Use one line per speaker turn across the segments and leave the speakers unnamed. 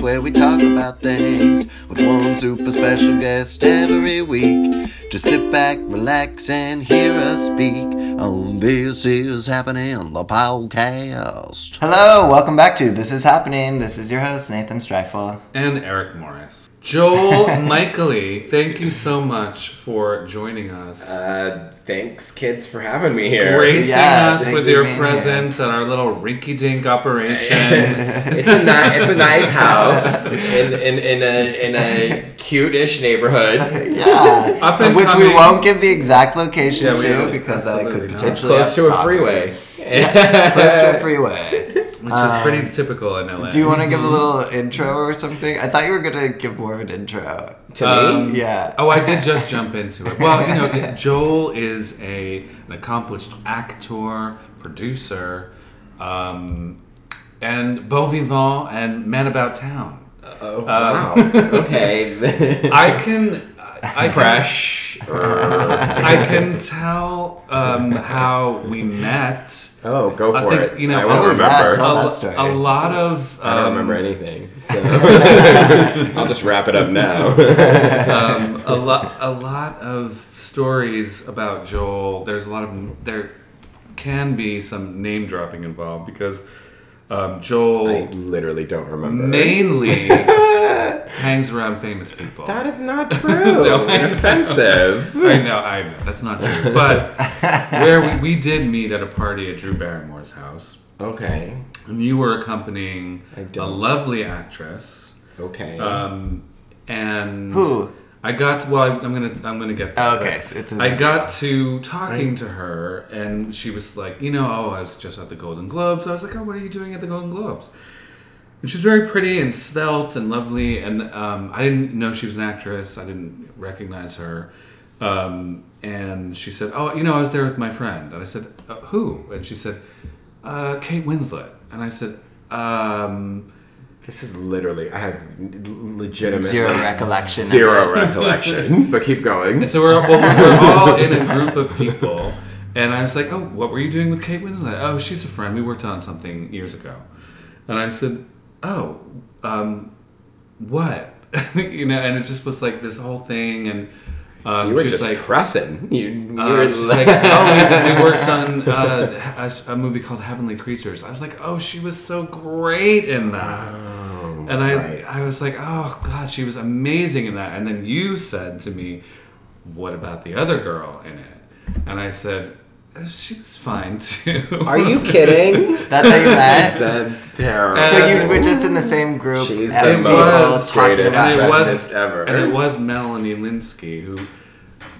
podcast where we talk about things with one super special guest every week. Just sit back, relax, and hear us speak on This Is Happening, on the podcast. Hello, welcome back to This Is Happening. This is your host, Nathan Streifel.
and Eric Morris. Joel Michaely, thank you so much for joining us.
Uh, thanks, kids, for having me here.
Gracing
yeah,
us with your
being here.
presence at our little rinky dink operation.
It's a ni- it's a nice house in, in, in a in a cute-ish neighborhood.
Yeah,
Up and
which we won't give the exact location
Yeah,
to
don't.
because uh, I
Absolutely
could
not.
It's
potentially
close to a
stalkers.
freeway.
Close to a freeway.
Which is pretty typical in LA.
Do you want to give a little intro or something? I thought you were gonna give more of an intro.
to
Um,
me,
Yeah.
Oh, I did just jump into it. Well, you know, Joel is a an accomplished actor, producer, um, and bon vivant and man about town.
oh, wow. okay.
I can. I
crash.
I can tell um, how we met.
Oh, go
I
for
think,
it.
you know,
I won't
Oh, yeah,
remember.
tell
a,
that story.
a lot of.
I don't
um,
remember anything, so I'll just wrap it up now.
um, a lot a lot of stories about Joel. There's a lot of there can be some name dropping involved because um, Joel
I literally don't remember.
mainly hangs around famous people.
that is not true.
No, I know.
Offensive.
I know, I know, that's not true. But where we, we did meet at a party at Drew Barrymore's house,
Okay.
and you were accompanying a lovely actress,
Okay.
um, and
Who?
I got to, well, I, I'm gonna I'm gonna get there,
okay, so it's
I got to talking to her, and she was like, you know, oh, I was just at the Golden Globes. I was like, oh, what are you doing at the Golden Globes? And she's very pretty and svelte and lovely, and um, I didn't know she was an actress. I didn't recognize her. Um, and she said, "Oh, you know, I was there with my friend." And I said, uh, "Who?" And she said, uh, "Kate Winslet." And I said, um,
This is literally, I have legitimate
Zero recollection
Zero recollection. but keep going.
And so we're, well, we're all in a group of people. And I was like, oh, what were you doing with Kate Winslet? Oh, she's a friend. We worked on something years ago. And I said, oh, um, what? you know, and it just was like this whole thing. And um,
You were
was
just
like,
pressing. You, you
uh,
were
she's like, oh, we, we worked on uh, a, a movie called Heavenly Creatures. I was like, oh, she was so great in that.
Oh,
And I,
right.
I was like, oh god, she was amazing in that. And then you said to me, what about the other girl in it? And I said, she was fine too.
Are you kidding?
That's how you met.
That's terrible.
so you were just in the same group.
She's
having
the
people
most
talking
greatest,
And it
it.
was-
bestest ever.
and it was Melanie Lynskey who,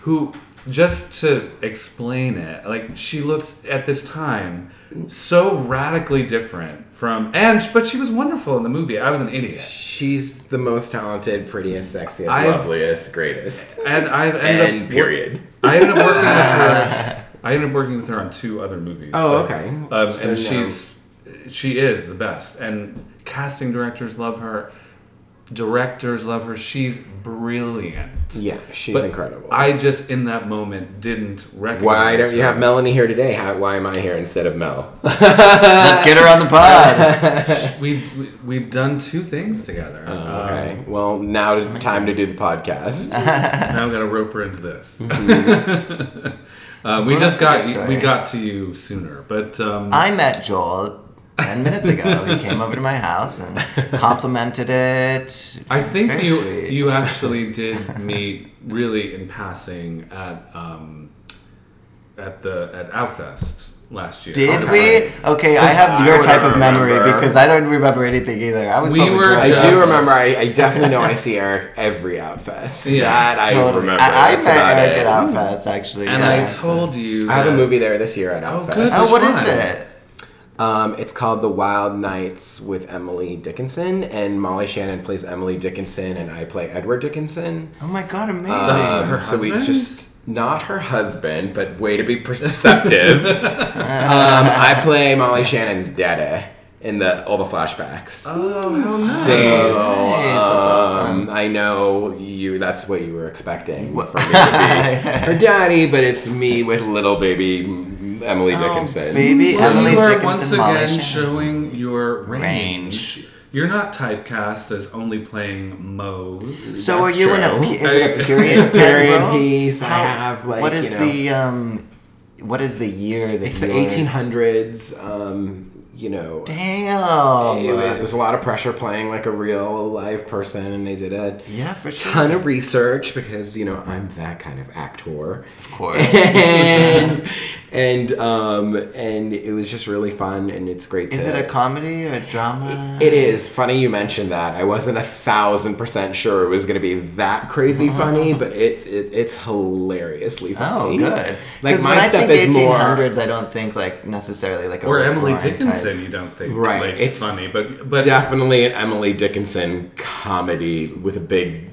who, just to explain it, like she looked at this time so radically different from, and but she was wonderful in the movie. I was an idiot,
She's the most talented, prettiest, sexiest,
I've-
loveliest, greatest.
and I've ended
And
up
period.
I ended up working with her. I ended up working with her on two other movies.
Oh,
but,
okay.
Um,
So
and
no.
she's she is the best, and casting directors love her. Directors love her. She's brilliant.
Yeah, she's
But
incredible.
I just in that moment didn't recognize.
why don't you
her.
have Melanie here today? How, why am I here instead of Mel?
Let's get her on the pod.
We've we- we've done two things together.
Oh,
Um,
okay. well, now to, time to do the podcast.
now I've got to rope her into this. Uh, we
Well,
just got we got to you sooner, but um,
I met Joel ten minutes ago. He came over to my house and complimented it.
I think
Very
you
sweet.
you actually did meet really in passing at um, at the at Outfest last year.
Did
Okay.
we? Okay, I have your
would
type of memory
remember.
because I don't remember anything either. I was
We
public
were
I do remember. I, I definitely know I see Eric every Outfest.
Yeah,
that I
Totally.
remember.
I, I
That's
met
about
Eric
it.
at Outfest actually.
And
yeah,
I
so-
told you.
I have a movie there this year at
Oh,
Outfest.
good.
Oh, what
Which
is
one?
it?
Um, it's called The Wild Nights with Emily Dickinson, and Molly Shannon plays Emily Dickinson, and I play Edward Dickinson.
Oh my god, amazing!
Um,
Her
so we just not her husband, but way to be perceptive. um, I play Molly Shannon's daddy in the all the flashbacks.
Oh, how nice.
So
Nice, that's awesome.
um, I know you. That's what you were expecting for me to be her daddy, but it's me with little baby Emily
Oh,
Dickinson.
baby
So
Emily
you are
Dickinson,
once again
Shannon.
showing your range.
Range.
You're not typecast as only playing Moe's.
So are
That's
you in a is it a
I-
period type
Period
role?
piece, I have, like,
what is
you know-
the um what is the year that
It's the
you're-
1800s. Um, you know,
Damn.
it, it was a lot of pressure playing like a real live person, and they did a
yeah, for sure.
ton of research because you know I'm that kind of actor.
of course.
and and um and it was just really fun and it's great to
Is it a comedy or a drama?
it is funny you mentioned that i wasn't a thousand percent sure it was going to be that crazy funny but it's it, it's hilariously
Oh, good.
like my
when I
stuff
think
is more
1800s, I don't think like necessarily like a
or
Rick
Emily
Warren
Dickinson, you don't think
Right,
like,
it's
funny, but but
definitely an emily dickinson comedy with a big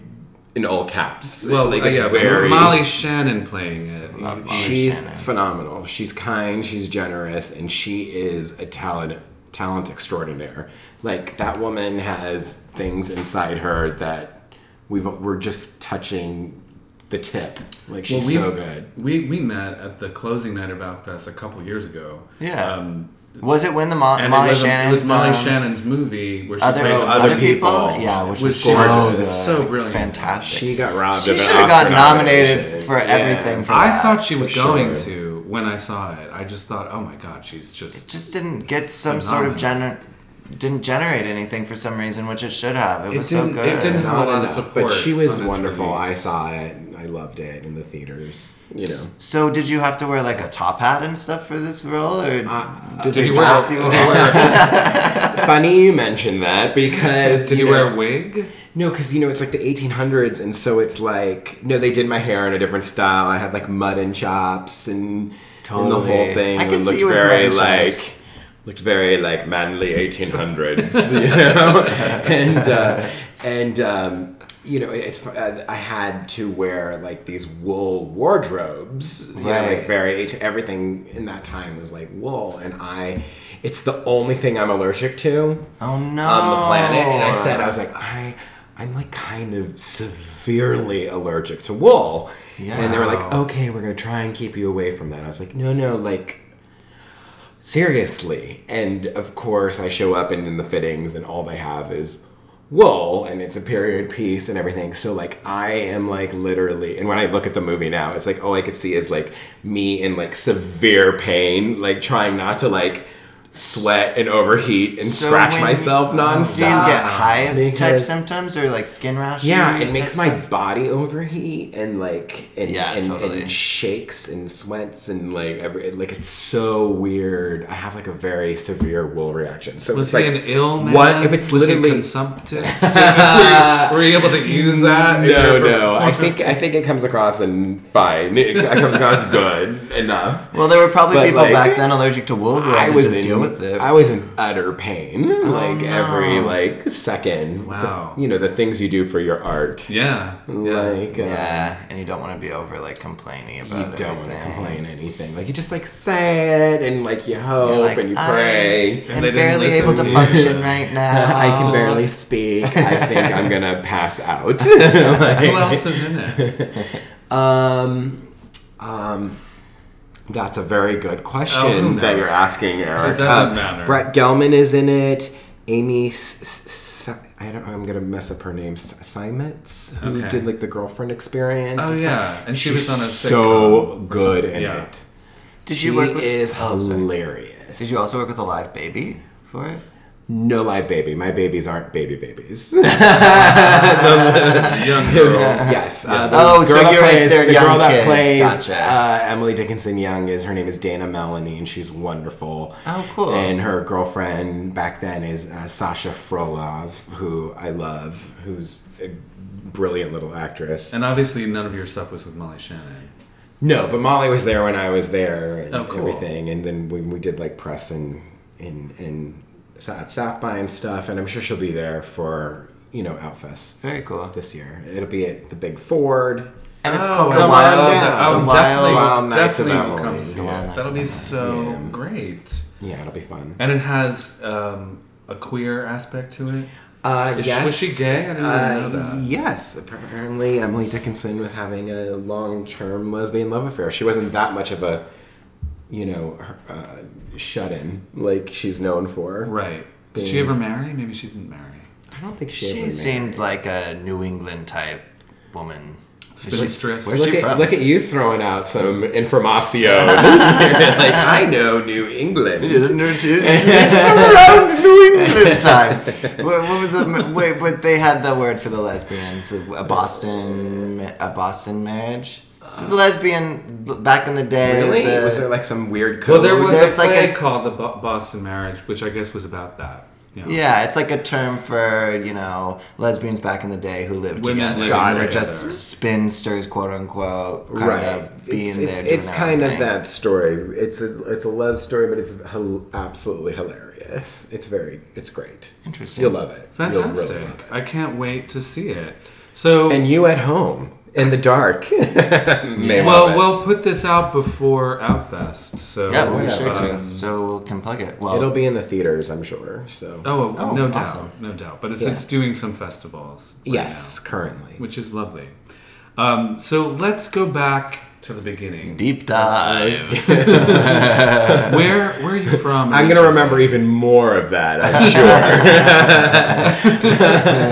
in all caps
well,
like
uh,
it's
yeah,
very
Molly Shannon playing it.
Love Molly
she's
Shannon.
phenomenal. She's kind, she's generous, and she is a talent talent extraordinaire. Like that woman has things inside her that we've we're just touching the tip. Like she's
we,
so good.
We we met at the closing night of Outfest a couple years ago.
Yeah.
Um,
Was it when the Mo-
and
Molly
it was, a-
Shannon?
it was Molly um, Shannon's movie where she
Other,
played
Oh,
other,
other
people?
people.
Yeah, which
Was
was
so
so
good.
good.
So brilliant.
Fantastic.
She got robbed
She should have
Oscar
got nominated
nomination.
for
Yeah.
everything for
I
that.
thought she was going
sure.
to when I saw it. I just thought, oh my god, she's just
just didn't get some sort of gener- didn't generate anything for some reason, which it should have. It
It
was so good.
it didn't have- a lot of
enough,
support
but she was wonderful. I saw it. I loved it in the theaters. You know.
So did you have to wear like a top hat and stuff for this role, or did,
Uh, Did
they
you wear?
cast you?
Wear,
Funny you mentioned that because
did you
know-
wear a wig?
No, because you know it's like the 1800s, and so it's like no, they did my hair in a different style. I had like mud and chops and, and the whole thing
I can
and
see
looked
you
very
mud
like
chops.
looked very like manly 1800s, you know, and uh, and um, you know it's uh, I had to wear like these wool wardrobes, you know,
Right.
like very everything in that time was like wool, and I. It's the only thing I'm allergic to
Oh no!
on the planet. And I said, I was like, I, I'm like kind of severely allergic to wool. Yeah. And they were like, okay, we're gonna try and keep you away from that. I was like, no, no, like seriously. And of course, I show up and in the fittings, and all they have is wool, and it's a period piece and everything. So like, I am like literally, and when I look at the movie now, it's like all I could see is like me in like severe pain, like trying not to like sweat and overheat and
So
scratch
when-
myself nonstop.
Do you get hive type symptoms or like skin rash?
yeah, it makes my
stuff?
body overheat and like and,
Yeah,
and,
totally.
and shakes and sweats and like every like it's so weird. I have like a very severe wool reaction. So
Was
it's like
an ill man?
What if it's
Was he
literally
consumptive? were, you, were you able to use that?
no, no. I think I think it comes across and fine. It comes across good enough.
Well, there were probably
But,
people
like,
back then allergic to wool who had
I
to
was
just
in
deal with it.
I was in utter pain, like
no.
every like second.
Wow.
The- you know the things you do for your art.
Yeah. yeah.
Like uh,
yeah, and you don't want to be over like complaining about. It.
You
about
don't want to complain anything. Like you just like say it and like you hope
like,
and you pray.
I
pray.
am
they didn't
barely able
to
to function right now.
I can barely speak. I think I'm gonna pass out.
Who else is in it?
Um, um, that's a very good
Oh,
question
who
that you're asking, Eric.
It doesn't
Uh,
matter.
Brett Gelman is in it. Amy, S- S- S- I don't. I'm gonna mess up her name. S- Seimetz, who
Okay.
did like the girlfriend experience.
Oh,
and
yeah, and she
she's
was on a
so good
something,
in
yeah.
it.
Did
she
you work with?
is
oh,
hilarious.
Did you also work with a live baby for it?
No live baby. My babies aren't baby babies.
Young girl.
yes. Uh, the
Oh, so
girl that
you're like
plays,
their
the girl that
kids.
plays
Gotcha.
uh, Emily Dickinson Young is her name is Dana Melanie, and she's wonderful.
Oh, cool.
And her girlfriend back then is uh, Sasha Frolov, who I love, who's a brilliant little actress.
And obviously, none of your stuff was with Molly Shannon.
No, but Molly was there when I was there and
Oh, cool.
everything, and then when we did like press and and and at South by and stuff, and I'm sure she'll be there for you know Outfest
Very cool.
this year. It'll be at the Big Ford.
And it's
Oh,
called the
on,
Wild.
that-
the
I'll
Wild.
definitely,
Wild Nights of
definitely will
Emily.
come see
The Wild
That'll
of
be so
Yeah.
great.
Yeah, it'll be fun.
And it has um, a queer aspect to it.
Uh,
Is she-
yes.
was she gay? I didn't
Uh,
know that.
Yes, apparently Emily Dickinson was having a long-term lesbian love affair. She wasn't that much of a, you know, her- uh, shut-in like she's known for.
Right. Did she ever marry? Maybe she didn't marry.
I don't think she. ever
She seemed like a New England type woman.
Spinstress.
Where's
Look
she
at,
from?
look at you throwing out some informatio. like I know New England.
around New England times. What, what was the wait? But they had the word for the lesbians, a Boston, a Boston marriage. The lesbian back in the day.
Really?
the-
was there like some weird
Well,
code?
there was
There's
a
like
play
a-
called The Bo- Boston Marriage, which I guess was about that. You know.
Yeah, it's like a term for you know lesbians back in the day who lived
Women
together.
living
Got
They're just spinsters, quote unquote, kind
right.
of being
it's,
there.
it's,
doing
it's
their
kind of
thing.
that story. It's a it's a love story, but it's hel- absolutely hilarious. It's very it's great.
Interesting.
You'll love it. You'll
Fantastic.
really love it.
I can't wait to see it. So,
And you at home in the dark. May
well, we'll put this out before Outfest. So,
Yeah, we'll be
yeah.
sure to.
um,
So we can plug it. Well,
It'll be in the theaters, I'm sure. So
Oh,
Oh,
no
awesome.
doubt, no doubt. But it's
Yeah.
it's doing some festivals. right
yes, currently.
which is lovely. Um, so let's go back to the beginning.
deep dive.
Where where are you from?
I'm gonna remember even more of that. I'm sure.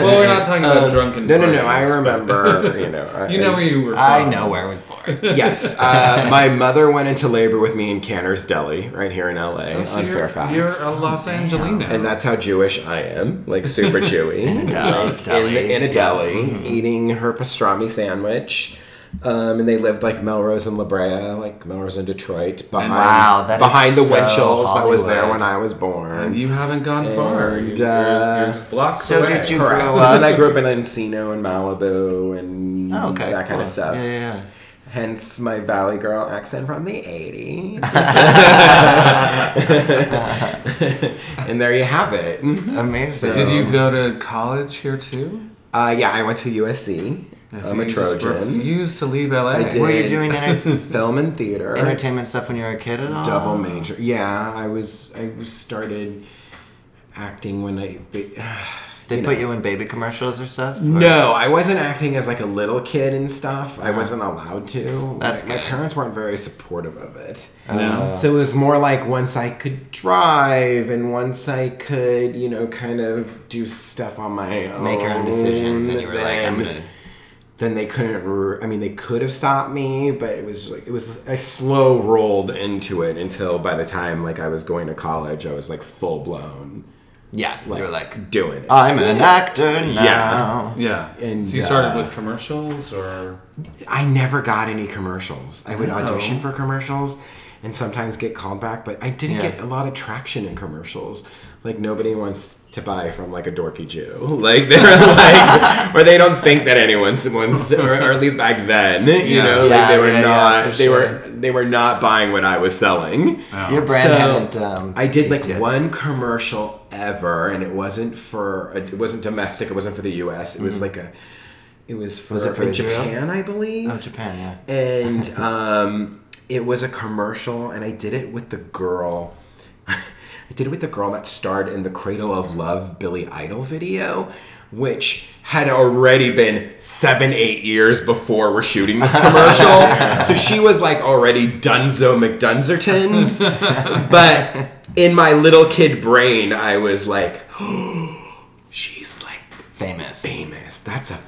Well, we're not talking about drunken.
Um, no, no, no. I remember. You know. I,
You know where you were. From.
I know where I was born.
Yes, uh, my mother went into labor with me in Canter's Deli, right here in LA,
Oh, so
on
you're,
Fairfax.
You're a Los Angelino.
and that's how Jewish I am, like super Jewy.
In a deli-
Like,
deli.
In, in a deli, eating her pastrami sandwich. Um, and they lived like Melrose and La Brea, like Melrose and Detroit, behind,
Wow, that is
behind the
so
Winchells that was there when I was born.
And you haven't gone far.
And,
You're, you're,
uh,
you're blocks
so
away.
did you
Correct.
grow
And then
up-
I grew up in Encino and Malibu and
Oh, okay,
that kind
cool.
of stuff.
Yeah, yeah, yeah.
Hence my Valley Girl accent from the 80s. and there you have it.
Amazing.
Did you go to college here too?
Uh, yeah, I went to USC. I'm a Trojan.
refused to leave LA.
I did.
Were you doing enter-
film and theater?
entertainment stuff when you were a kid at all?
Double major. Yeah, I was. I started acting when I.
They
you
put
know.
you in baby commercials or stuff? Or-
No, I wasn't acting as like a little kid and stuff. I wasn't allowed to.
That's
Like, my parents weren't very supportive of it.
No.
So it was more like once I could drive and once I could, you know, kind of do stuff on my own.
Make your own decisions, and you were like, I'm gonna.
Then they couldn't. I mean, they could have stopped me, but it was like it was. I slow rolled into it until by the time like I was going to college, I was like full blown.
Yeah,
Like,
you were like,
doing it.
I'm an actor now.
Yeah. yeah.
And,
so you started
uh,
with commercials or
I never got any commercials. I would
Oh.
audition for commercials and sometimes get called back, but I didn't
Yeah.
get a lot of traction in commercials. Like nobody wants to buy from like a dorky Jew. Like they're like, or they don't think that anyone wants, to, or, or at least back then, you
Yeah.
know, like they were
yeah, yeah,
not,
for
they
sure.
were, they were not buying what I was selling.
Your brand
So,
hadn't. Um,
I did like
peaked
one commercial ever, and it wasn't for it wasn't domestic. It wasn't for the U.S. It was like a. It was for,
Mm-hmm. Was it for?
Japan, I believe.
Oh, Japan, yeah.
And um, it was a commercial, and I did it with the girl. I did it with the girl that starred in the Cradle of Love Billy Idol video, which had already been seven, eight years before we're shooting this commercial. so she was like already Dunzo McDunzertons. but in my little kid brain, I was like, she's like
Famous.
famous. That's a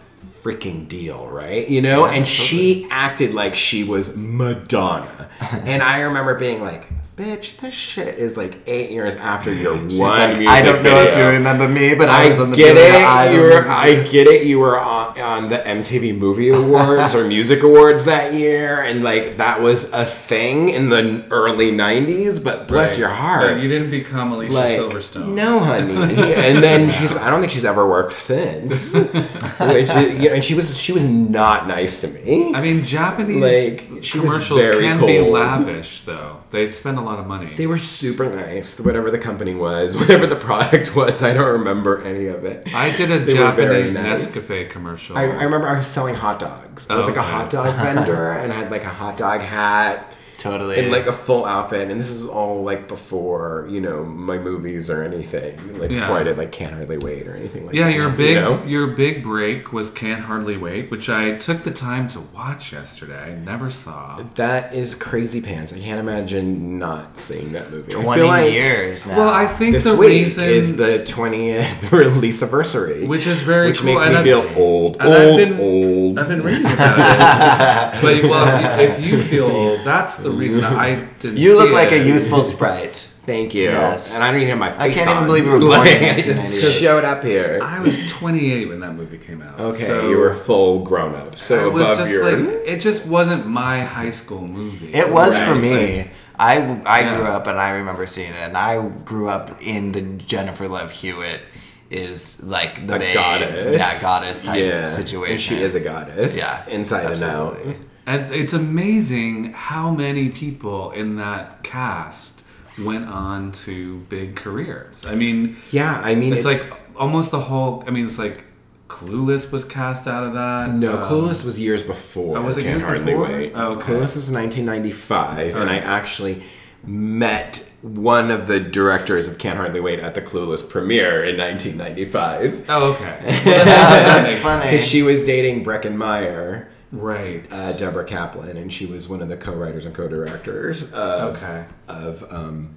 freaking deal, right? You know? and she acted like she was Madonna. and I remember being like, bitch, this shit is like eight years after your
She's
one
like,
music
I don't know if you remember me, but I,
I
was on the
get it.
Idol
You were, I get it. You were on, on the MTV Movie Awards or Music Awards that year, and like that was a thing in the early '90s. But bless
Right.
your heart,
But you didn't become Alicia
like
Silverstone.
no, honey. and then she's. I don't think she's ever worked since. Which you know, and she was she was not nice to me.
I mean, Japanese
Like, she was
commercials
very
can be lavish, though. They spend a lot of money.
They were super nice. Whatever the company was, whatever the product was, I don't remember any of it.
I did a
They
Japanese
nice.
Nescafe commercial.
I, I remember I was selling hot dogs. I was
Oh,
like a hot dog vendor and I had like a hot dog hat
Totally.
in like a full outfit, and this is all like before you know my movies or anything. Like
Yeah.
before I did like Can't Hardly Wait or anything like
Yeah,
that.
your
you
big
know?
your big break was Can't Hardly Wait, which I took the time to watch yesterday. I never saw.
That is crazy pants. I can't imagine not seeing that movie. I
20
feel like
years now.
Well, I think
This
the
week
reason
is the 20th release anniversary,
Which is very
which
cool,
makes
and
me
I've-
feel old,
and I've
old,
been-
old.
I've been reading about it. but well, if you, if you feel old, that's the reason I didn't.
you look
see
like
it.
a youthful sprite.
Thank you.
Yes.
And I don't even have my face
I can't even believe you were born
Like,
in
I just
1998.
showed up here.
I was 28 when that movie came out.
Okay,
so
you were full grown up,
I
so
was
above
just
your.
like it just wasn't my high school movie.
It was for
Right,
me. I, I
Yeah.
grew up and I remember seeing it, and I grew up in the Jennifer Love Hewitt is like the
a
babe,
goddess,
yeah, goddess type
Yeah,
situation.
and she is a goddess,
Yeah,
inside
absolutely.
and out.
And it's amazing how many people in that cast went on to big careers. I mean,
Yeah, I mean,
it's,
it's,
like almost the whole. I mean, it's like Clueless was cast out of that.
no,
Um,
Clueless was years before.
Oh, was it
Can't
years
hardly
before?
wait.
Oh, okay.
Clueless was 1995, and I actually met one of the directors of Can't Hardly Wait at the Clueless premiere in 1995.
Oh, okay.
That's funny.
Because she was dating Breckin Meyer,
right.
uh, Deborah Kaplan, and she was one of the co-writers and co-directors of,
okay.
of um,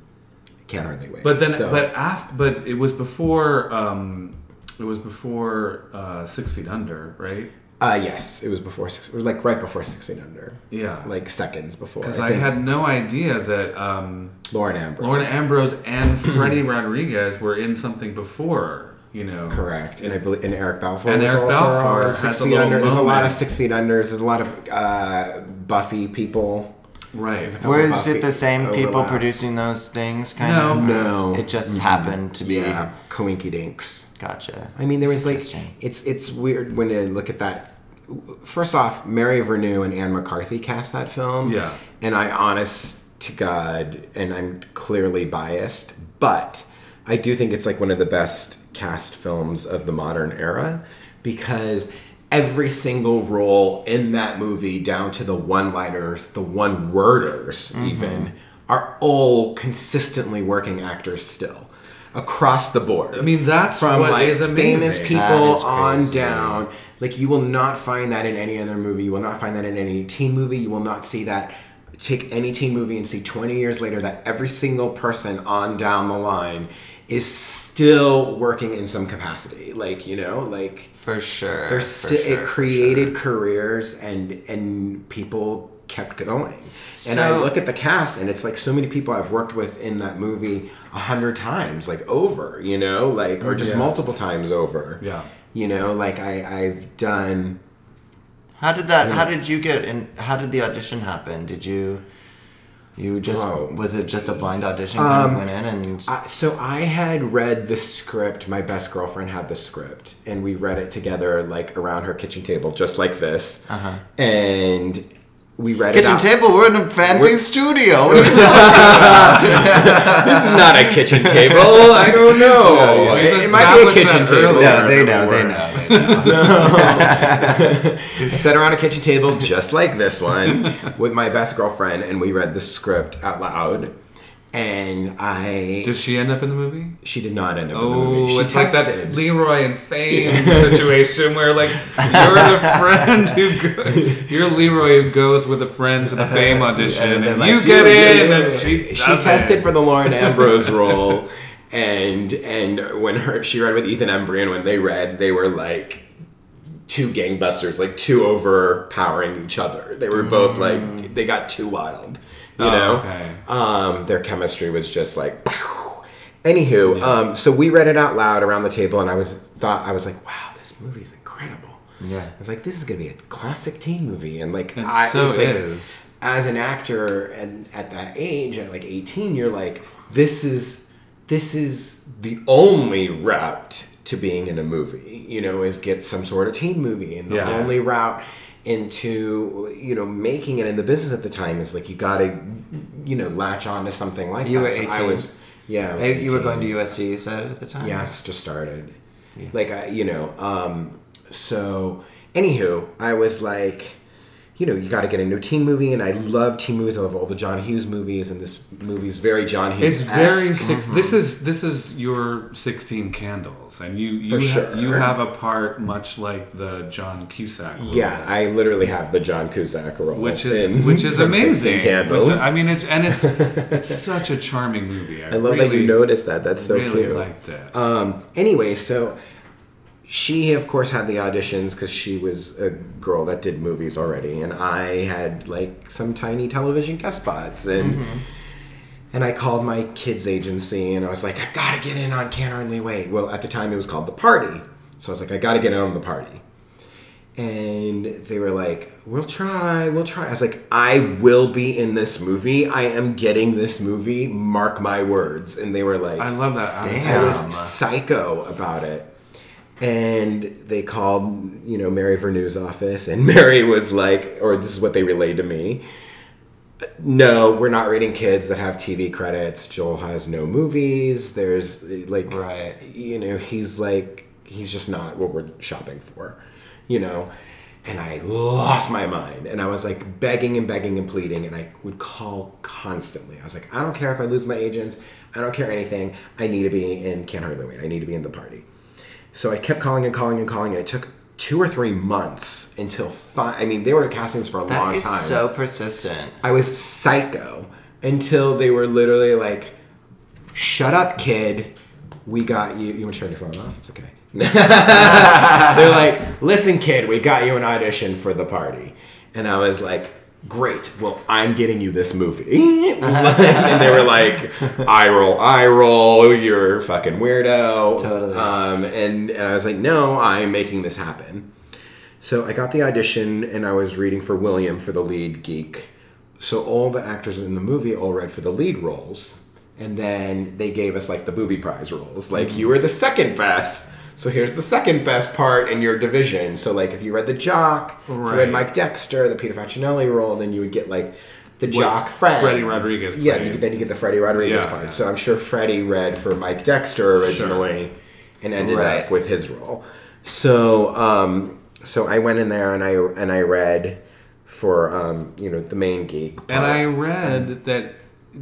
Can't Hardly Wait.
But then,
So-
but after, but it was before. Um, it was before uh, Six Feet Under, right?
uh, yes, it was before six. It was like right before Six Feet Under,
Yeah.
like seconds before.
Because
I,
I, had no idea that um,
Lauren Ambrose.
Lauren Ambrose and Freddy Rodriguez were in something before. You know.
Correct, and I believe and Eric Balfour
And
was
Eric
also
Balfour
on Six
has
Feet
little
Under. There's a lot of. Six Feet Unders. There's a lot of uh, Buffy people.
Right.
Was
Buffy
it the same people producing those things? Kind
No.
of.
No,
It just happened to be.
yeah, Coinky Dinks.
Gotcha.
I mean, there was like it's it's weird when you look at that. First off, Mary Vernieu and Anne McCarthy cast that film.
Yeah.
and I, honest to God, and I'm clearly biased, but I do think it's like one of the best cast films of the modern era because every single role in that movie, down to the one-liners, the one-worders,
Mm-hmm.
even, are all consistently working actors still across the board
I mean, that's
from
what
like
is amazing.
famous people on down. Like you will not find that in any other movie. You will not find that in any teen movie. You will not see that. Take any teen movie and see 20 years later that every single person on down the line is still working in some capacity. Like you know, like
For sure.
there's
for
still
sure,
it created
sure.
careers and and people kept going. and I look at the cast and it's like so many people I've worked with in that movie a hundred times, like over, you know, like or just
Yeah.
multiple times over.
Yeah.
You know, like I I've done
How did that? How did you get in? How did the audition happen? Did you? You just was it just a blind audition? Kind of went in and
I, so I had read the script. My best girlfriend had the script, and we read it together, like around her kitchen table, just like this. Uh-huh. And we read it
kitchen
out.
table. We're in a fancy
We're-
studio.
This is not a kitchen table. I don't know.
Yeah, yeah.
It, it might be a kitchen table.
No, they know. They know. They know.
I sat around a kitchen table just like this one with my best girlfriend, and we read the script out loud. And I,
Did she end up in the movie?
she did not end up in the movie.
Oh,
She
it's like that. Leroy and Fame situation where like you're the friend who go, you're Leroy who goes with a friend to the Fame audition
And like,
you
"You
get in
in."
and she
she tested for the Lauren Ambrose role, and and when her she read with Ethan Embry, and when they read, they were like two gangbusters, like two overpowering each other. They were both like mm. they got too wild, you
Oh,
know.
okay.
Um, their chemistry was just like. Anywho, um, so we read it out loud around the table, and I was thought I was like, "Wow, this movie's incredible."
Yeah.
I was like, "This is gonna be a classic teen movie," and like, I
so
it's like,
is.
as an actor and at that age at like 18 you're like this is this is the only route to being in a movie you know is get some sort of teen movie and the
Yeah.
only route into you know making it in the business at the time is like you gotta you know latch on to something like
You
that
were
So I
18?
was yeah was
Hey, you were going to USC. You said at the time.
Yes, just started. Like I, you know, um, so anywho, I was like, you know, you got to get a new teen movie, and I love teen movies. I love all the John Hughes movies, and this movie's very John Hughes.
It's very six, this is this is your sixteen candles, and you you ha-
sure.
you have a part much like the John Cusack. role.
Yeah, I literally have the John Cusack role,
which is
in-
which is
from 16
amazing.
Candles.
Which- I mean, it's and it's it's such a charming movie. I,
I love that you noticed that. That's so
really
cute.
liked it.
Um, anyway, so she, of course, had the auditions because she was a girl that did movies already, and I had like some tiny television guest spots, and mm-hmm. and I called my kids agency, and I was like, I've got to get in on Can't Hardly Wait. Well, at the time, it was called The Party, so I was like, I got to get in on The Party. And they were like, "We'll try, we'll try." I was like, "I will be in this movie. I am getting this movie. Mark my words." And they were like,
I love that.
I was psycho about it. And they called, you know, Mary Vernieu's office, and Mary was like, or this is what they relayed to me. No, we're not rating kids that have TV credits. Joel has no movies. There's like,
Right.
you know, he's like, he's just not what we're shopping for, you know. And I lost my mind, and I was like begging and begging and pleading, and I would call constantly. I was like, I don't care if I lose my agents. I don't care anything. I need to be in Can't Hardly Wait. I need to be in the party. So I kept calling and calling and calling, and it took two or three months until five. I mean, they were castings for a
That
long
is
time.
so persistent.
I was psycho until they were literally like, "Shut up, kid. We got you. You want to turn your phone off? It's okay." They're like, "Listen, kid. We got you an audition for the party," and I was like. Great. Well, I'm getting you this movie. and they were like, I roll, I roll, you're a fucking weirdo.
Totally.
Um, and, and I was like, no, I'm making this happen. So I got the audition and I was reading for William for the lead geek. So all the actors in the movie all read for the lead roles. And then they gave us like the booby prize roles. Like you were the second best. So here's the second best part in your division. So like if you read the jock, if you read Mike Dexter, the Peter Facinelli role, and then you would get like the jock friend.
Freddy Rodriguez
Yeah,
played.
you, then you get the Freddy Rodriguez
Yeah.
part. So I'm sure Freddy read for Mike Dexter originally and ended
Right.
up with his role. So um, so I went in there and I and I read for um, you know the main geek.
And. I read that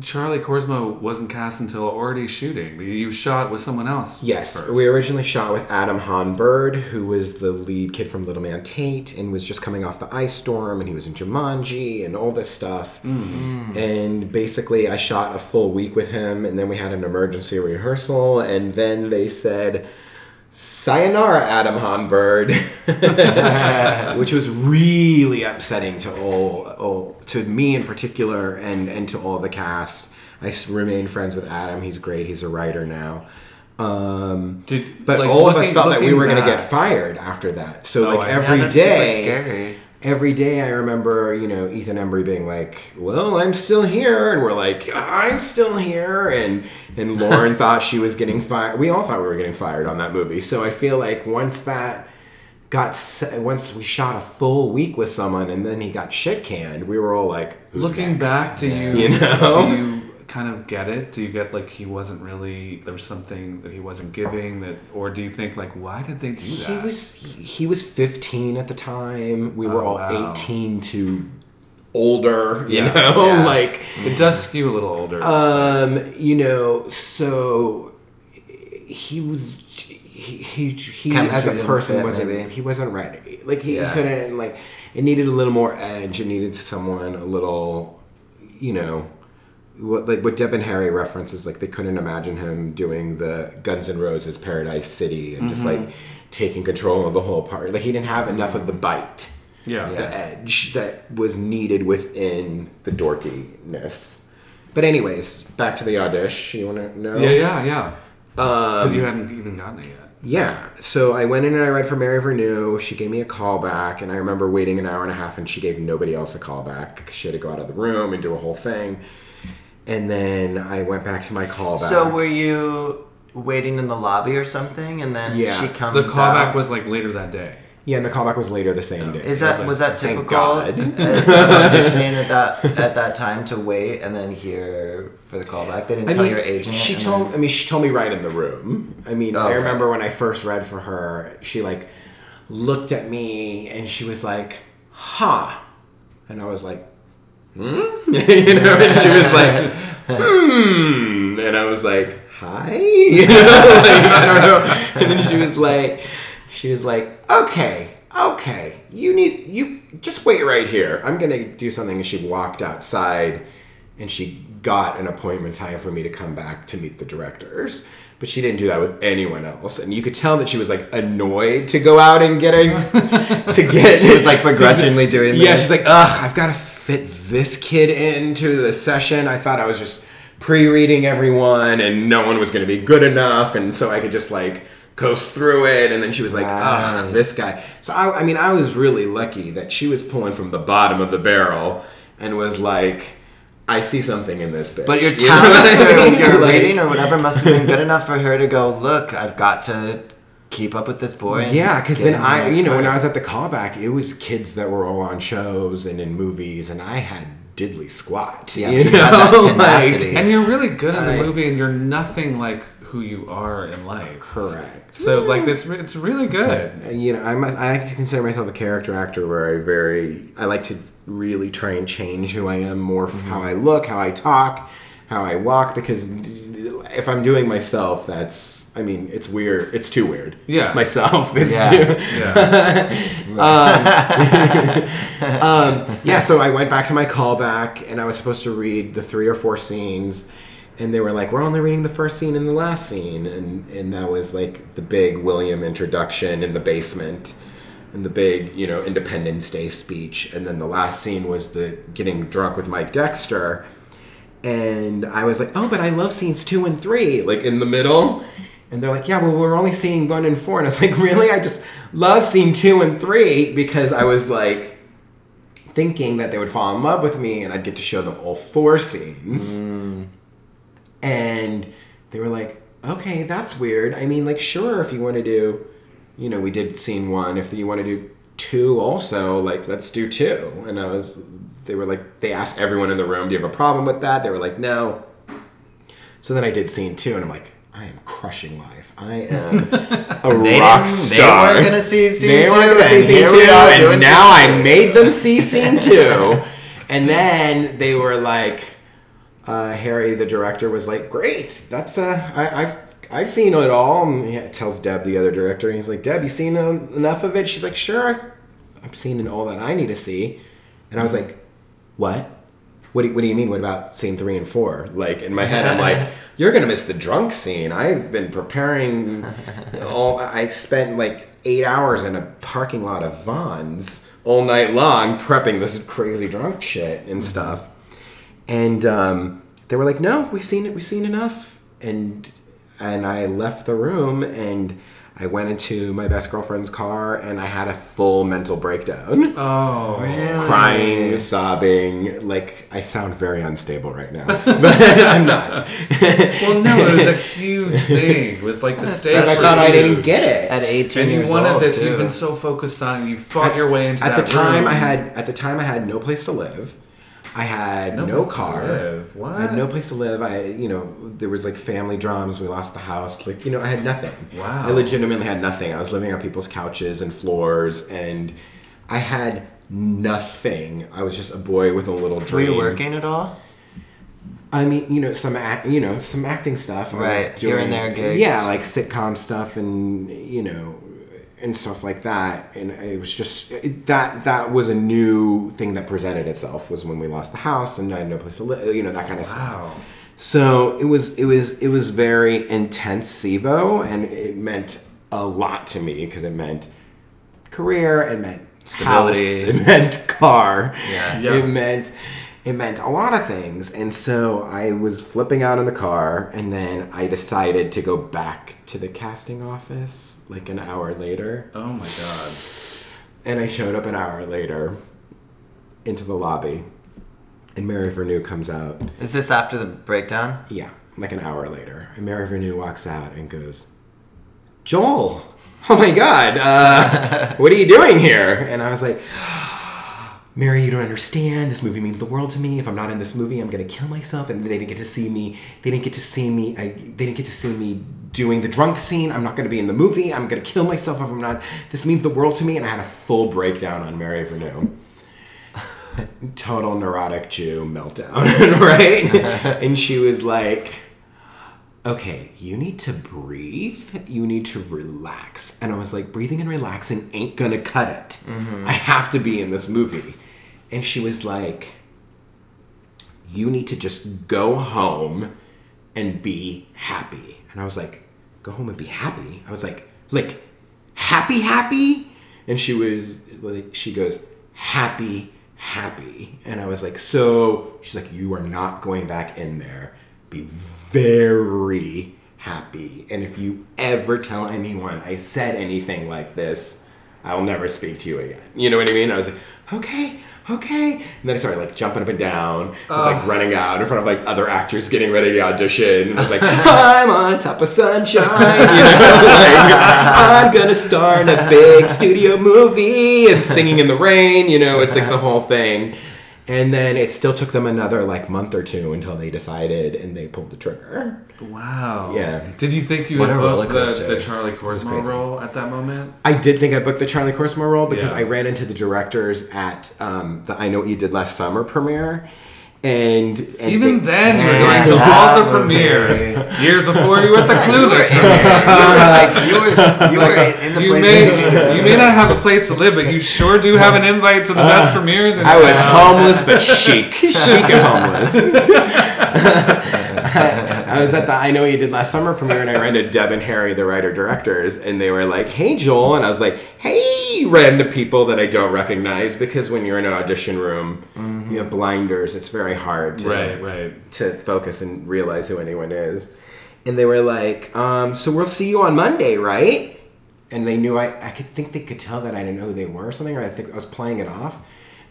Charlie Korsmo wasn't cast until already shooting. You shot with someone else.
Yes,
first.
we originally shot with Adam Hann-Byrd, who was the lead kid from Little Man Tate, and was just coming off the ice storm, and he was in Jumanji and all this stuff. Mm-hmm. And basically, I shot a full week with him, and then we had an emergency rehearsal, and then they said, "Sayonara, Adam Hann-Byrd," which was really upsetting to all, all, to me in particular, and and to all the cast. I remain friends with Adam. He's great. He's a writer now. Um,
Did-
but
like,
all of us
looking-
felt that we were going to get fired after that. So
Oh,
like
see.
Yeah,
day. Every day I remember, you know, Ethan Embry being like, "Well, I'm still here," and we're like, "I'm still here," and and Lauren thought she was getting fired. We all thought we were getting fired on that movie. So I feel like once that got se- once we shot a full week with someone and then he got shit canned, we were all like, Who's
Looking
next?
back, to you
You know?
Do you kind of get it? Do you get like he wasn't really there was something that he wasn't giving that, or do you think like why did they do that?
He was he, he was 15 at the time. We were
Oh,
all
wow.
18 to older, you
Yeah.
know,
Yeah.
like
It does skew a little older.
um, you know, so he was he he, he as a person
fit,
wasn't
maybe.
he wasn't ready. Like he,
Yeah.
couldn't like it needed a little more edge. It needed someone a little, you know. What, like what Deb and Harry references, like they couldn't imagine him doing the Guns N' Roses Paradise City and just
Mm-hmm.
like taking control of the whole party. Like he didn't have enough of the bite
yeah.
the edge that was needed within the dorkiness. But anyways, back to the audition. You want to know?
Yeah, yeah, yeah.
Um,
Because you hadn't even gotten it yet.
Yeah. So I went in and I read for Mary Vernieu. She gave me a call back, and I remember waiting an hour and a half, and she gave nobody else a call back. She had to go out of the room and do a whole thing. And then I went back to my callback.
So were you waiting in the lobby or something, and then
Yeah.
she comes
The callback
out?
was like later that day.
yeah, and the callback was later the same day.
Is that was that typical
God.
at- at auditioning at that at that time to wait and then hear for the callback? They didn't
I
tell
mean,
your agent.
She told.
then-
I mean, she told me right in the room. I mean,
Oh,
I
okay.
remember when I first read for her. She like looked at me and she was like, "Ha." And I was like, hmm? you know, and she was like, hmm. And I was like, hi? You know, like, I don't know. And then she was like, she was like, okay, okay, you need, you just wait right here. I'm going to do something. And she walked outside and she got an appointment time for me to come back to meet the directors. But she didn't do that with anyone else, and you could tell that she was like annoyed to go out and get a to get.
She was, like, begrudgingly doing
Yeah,
this.
she's like, ugh, I've got to fit this kid into the session. I thought I was just pre-reading everyone, and no one was going to be good enough, and so I could just like coast through it. And then she was like, ugh,
Right.
this guy. So I, I mean, I was really lucky that she was pulling from the bottom of the barrel and was like. I see something in this bitch.
But your
You know I
talent
mean?
your
Like-
reading or whatever must have been good enough for her to go, look, I've got to keep up with this boy.
Yeah, because then I, you know, when. I was at the callback, it was kids that were all on shows and in movies, and I had diddly squat.
Yeah,
you
you
know,
had that
Like-
And you're really good in the
I-
movie, and you're nothing like who you are in life.
correct.
So like it's it's really good.
You know, I'm, I consider myself a character actor where I very, I like to really try and change who I am more, f mm-hmm. how I look, how I talk, how I walk, because if I'm doing myself, that's, I mean, it's weird. It's too weird.
Yeah.
Myself is
Yeah.
too.
Yeah.
um, yeah, so I went back to my callback and I was supposed to read the three or four scenes. And they were like, we're only reading the first scene and the last scene. And, and that was like the big William introduction in the basement and the big, you know, Independence Day speech. And then the last scene was the getting drunk with Mike Dexter. And I was like, oh, but I love scenes two and three, like in the middle. And they're like, yeah, well, we're only seeing one and four. And I was like, really? I just love scene two and three because I was like thinking that they would fall in love with me and I'd get to show them all four scenes. Mm. And they were like, okay, that's weird. I mean, like, sure, if you want to do, you know, we did scene one. If you want to do two also, like, let's do two. And I was, they were like, they asked everyone in the room, do you have a problem with that? They were like, no. So then I did scene two, and I'm like, I am crushing life. I am a
They
rock
didn't- they
star.
weren't gonna see scene
They weren't
two,
gonna see scene two, and now
scene
I made them see scene two. And then they were like, uh, Harry, the director, was like, "Great, that's uh, I, I've I've seen it all." And he tells Deb, the other director, and he's like, "Deb, you seen enough of it?" She's like, "Sure, I've, I've seen all that I need to see." And I was like, "What? What do, you, what do you mean? What about scene three and four? Like in my head, I'm like, "You're gonna miss the drunk scene." I've been preparing. all I spent like eight hours in a parking lot of Vons all night long prepping this crazy drunk shit and stuff and um, they were like, "No, we've seen it. We've seen enough." And and I left the room and I went into my best girlfriend's car and I had a full mental breakdown,
Oh.
Really?
crying, sobbing. Like I sound very unstable right now, but I'm not.
Well, no, it was a huge thing. It was like the stage.
Because I
for
thought I didn't get it
At 18
And you
years
wanted
old,
this.
too.
You've been so focused on it. You fought your way into
at the time
room.
I had at the time I had no place to live. I had no,
place to
car.
live. What?
I had no place to live. I you know there was like family dramas. We lost the house. Like you know I had nothing.
Wow.
I legitimately had nothing. I was living on people's couches and floors, and I had nothing. I was just a boy with a little dream.
Were
dream.
you working at all?
I mean, you know, some act, you know, some acting stuff. I was
Right, here and there gigs.
Yeah, like sitcom stuff and you know, and stuff like that. And it was just it, that that was a new thing that presented itself was when we lost the house and I had no place to live. You know, that kind of stuff. So it was it was it was very intense SIVO, and it meant a lot to me because it meant career, it meant
Stability.
house, it meant car,
Yeah.
Yeah.
it meant it meant a lot of things. And so I was flipping out in the car, and then I decided to go back to the casting office like an hour later,
Oh my god.
and I showed up an hour later into the lobby, and Mary Vernieu comes out.
Is this after the breakdown?
Yeah, like an hour later. And Mary Vernieu walks out and goes, Joel, oh my God, uh, what are you doing here? And I was like, Mary, you don't understand. This movie means the world to me. If I'm not in this movie, I'm gonna kill myself. And they didn't get to see me. They didn't get to see me. I, they didn't get to see me doing the drunk scene. I'm not gonna be in the movie. I'm gonna kill myself if I'm not. This means the world to me. And I had a full breakdown on Mary Vernieu. total neurotic Jew meltdown, right? and she was like, okay, you need to breathe. You need to relax. And I was like, breathing and relaxing ain't gonna cut it. Mm-hmm. I have to be in this movie. And she was like, you need to just go home and be happy. And I was like, go home and be happy. I was like, like, happy, happy? And she was like, she goes, happy, happy. And I was like, so she's like, you are not going back in there. Be very happy. And if you ever tell anyone I said anything like this, I'll never speak to you again. You know what I mean? I was like, okay, okay. And then I started like jumping up and down. I was like running out in front of like other actors getting ready to audition. And I was like, I'm on top of sunshine. You know, like, I'm gonna star in a big studio movie and singing in the rain. You know, it's like the whole thing. And then it still took them another like month or two until they decided and they pulled the trigger.
Wow.
Yeah.
Did you think you
What
had booked the, the Charlie Korsmo role at that moment?
I did think I booked the Charlie Korsmo role because
Yeah.
I ran into the directors at um, the I Know What You Did Last Summer premiere. And, and
Even
they-
then, you were
Yeah,
going to all the premieres years before you were at the
You
Clueless.
You were like you were you were in the
You
place.
may,
you needed to
you
be.
may not have a place to live, but you sure do have an invite to the best uh, premieres. in
I was
town.
homeless but chic. Chic and homeless. I was at the I Know You Did Last Summer premiere and I ran to Deb and Harry, the writer directors, and they were like, Hey Joel. And I was like, Hey, random people that I don't recognize because when you're in an audition room, you have blinders. It's very hard to,
Right, right.
to focus and realize who anyone is. And they were like, um, So we'll see you on Monday, right? and they knew I, I could think they could tell that I didn't know who they were or something, or I think I was playing it off.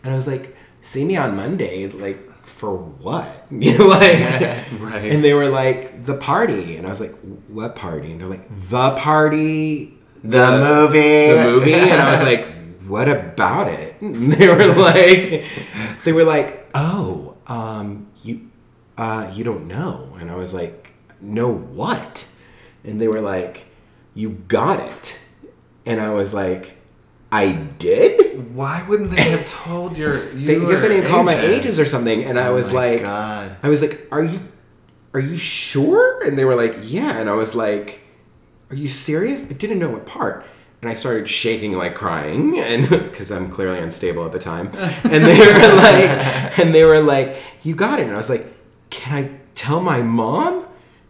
And I was like, see me on Monday, like, for what? You know, like,
Right.
and they were like, the party. And I was like, what party? And they're like, the party,
The movie.
the movie. And I was like, what about it? And they were like, they were like, oh, um, you, uh, you don't know. And I was like, know what? And they were like, you got it. And I was like, I did?
Why wouldn't they have told your? You
They, I guess they didn't call my agents or something. And I oh was
Oh my
like,
God.
I was like, are you, are you sure? And they were like, yeah. And I was like, are you serious? I didn't know what part. And I started shaking like crying and because I'm clearly unstable at the time. And they were like, and they were like, you got it. And I was like, can I tell my mom?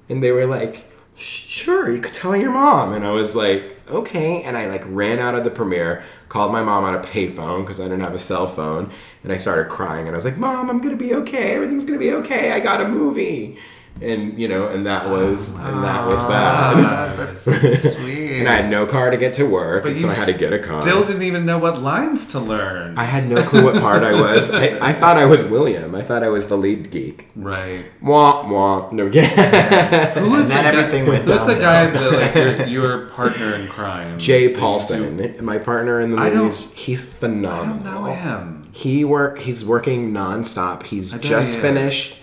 And they were like, sure, you could tell your mom. And I was like, okay. And I like ran out of the premiere, called my mom on a payphone because I didn't have a cell phone. And I started crying. And I was like, mom, I'm going to be okay. Everything's going to be okay. I got a movie. And, you know, and that was, and that was that.
Ah, that's so sweet.
And I had no car to get to work,
But
and so I had to get a car.
Still didn't even know what lines to learn.
I had no clue what part I was. I, I thought I was William. I thought I was the lead geek.
right.
Womp womp. No, yeah.
Who was
And then
the guy-
everything went
Who's the guy that like your, your partner in crime?
Jay
that you do-
Paulson, my partner in the movies. He's phenomenal.
I don't know him.
He work. He's working nonstop. He's just
he
finished.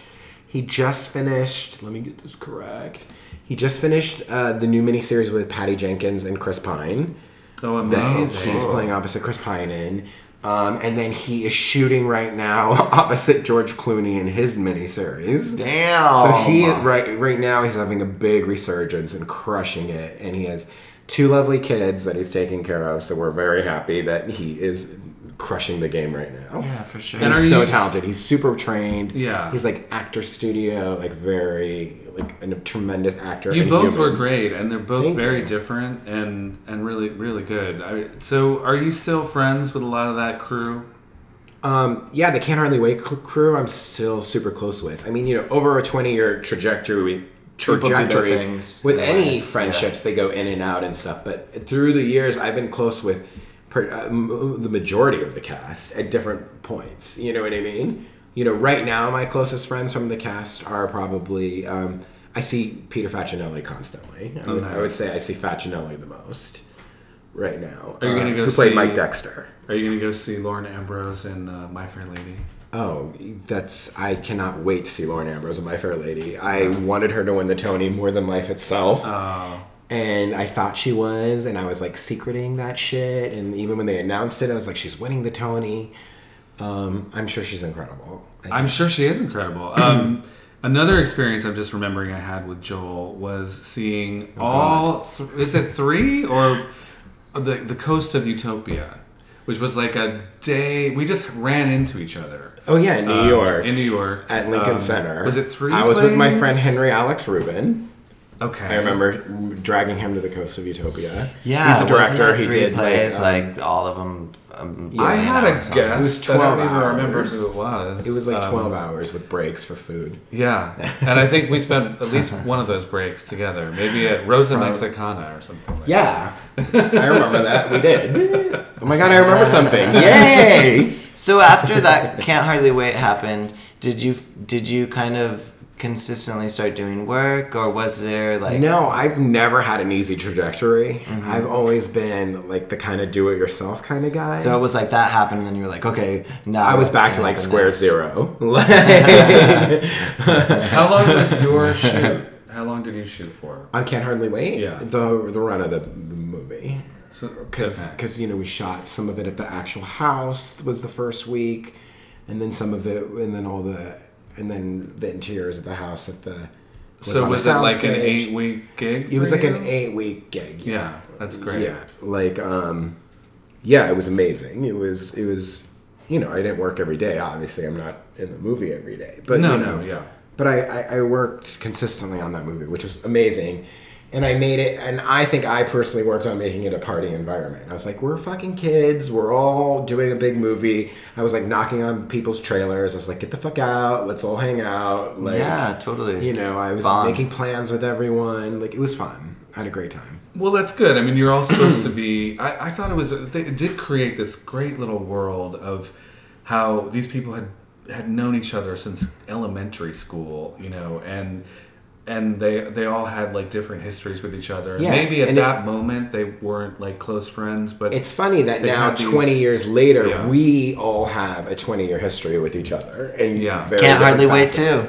He just finished. Let me get this correct. He just finished uh, the new miniseries with Patty Jenkins and Chris Pine.
Oh,
that
amazing.
he's playing opposite Chris Pine in. Um, and then he is shooting right now opposite George Clooney in his miniseries.
Damn.
So he right right now he's having a big resurgence and crushing it, and he has two lovely kids that he's taking care of. So we're very happy that he is crushing the game right now.
Yeah, for sure.
And
And
he's so
you-
talented. He's super trained.
Yeah.
He's like actor studio, like very like a tremendous actor.
You both
human.
were great, and they're both
Thank
very
you.
different and and really really good. I, so, are you still friends with a lot of that crew?
Um, yeah, the Can't Hardly Wait crew, I'm still super close with. I mean, you know, over a 20 year trajectory,
People do their
trajectory
things.
with
Yeah.
any friendships, they go in and out and stuff. But through the years, I've been close with per, uh, m- the majority of the cast at different points. You know what I mean? You know, right now, my closest friends from the cast are probably. Um, I see Peter Facinelli constantly. I, would, I would say I see Facinelli the most right now.
Are you gonna
uh,
go
who played Mike Dexter?
Are you gonna go see Lauren Ambrose in uh, My Fair Lady?
Oh, that's I cannot wait to see Lauren Ambrose in My Fair Lady. I wanted her to win the Tony more than life itself.
Oh,
and I thought she was, and I was like secreting that shit. And even when they announced it, I was like, she's winning the Tony. Um, I'm sure she's incredible.
I'm sure she is incredible. Um, another experience I'm just remembering I had with Joel was seeing
Oh,
all. Th- is it three or the the coast of Utopia, which was like a day. We just ran into each other.
oh yeah, in New
um,
York.
In New York
at Lincoln
Um,
Center.
Was it three?
I was with my friend Henry Alex Rubin.
Okay.
I remember dragging him to the coast of Utopia.
Yeah,
he's a director. He did
plays,
like, um,
like all of them. Um,
I had a
or
guess.
It was
but I don't
12
even remember who it was.
it was like
Um,
12 hours with breaks for food.
Yeah, and I think we spent at least one of those breaks together. Maybe at Rosa Mexicana or something. Like
Yeah, I remember that. We did. Oh my god, I remember something. Yay!
So after that, can't hardly wait happened. Did you did you kind of consistently start doing work, or was there like
No, I've never had an easy trajectory.
Mm-hmm.
I've always been like the kind of do-it-yourself kind of guy.
So it was like that happened, and then you were like, okay, now
I was back to like square
next?
zero.
How long was your shoot? How long did you shoot for?
I can't hardly wait.
Yeah.
The the run of the, the movie.
So,
because
okay.
you know we shot some of it at the actual house was the first week and then some of it and then all the and then the interiors of the house at the
so
on a
was it like an eight week gig?
it was like an eight week gig
Yeah, that's great.
yeah like um yeah it was amazing it was it was you know i didn't work every day obviously i'm not in the movie every day but
No,
you know
no, yeah.
but I, I, I worked consistently on that movie, which was amazing. And I made it, and I think I personally worked on making it a party environment. I was like, we're fucking kids. We're all doing a big movie. I was like knocking on people's trailers. I was like, get the fuck out. Let's all hang out. Like,
Yeah, totally.
You know, I was
Bond.
making plans with everyone. Like, it was fun. I had a great time.
Well, that's good. I mean, you're all supposed to be. I, I thought it was. They it did create this great little world of how these people had had known each other since elementary school. You know, and and they they all had like different histories with each other.
Yeah,
Maybe at
and it-
that moment they weren't like close friends, but
It's funny that now,
had these-
20 years later,
Yeah.
we all have a 20 year history with each other. And
Yeah.
very
Can't hardly
different
wait
facets.
too.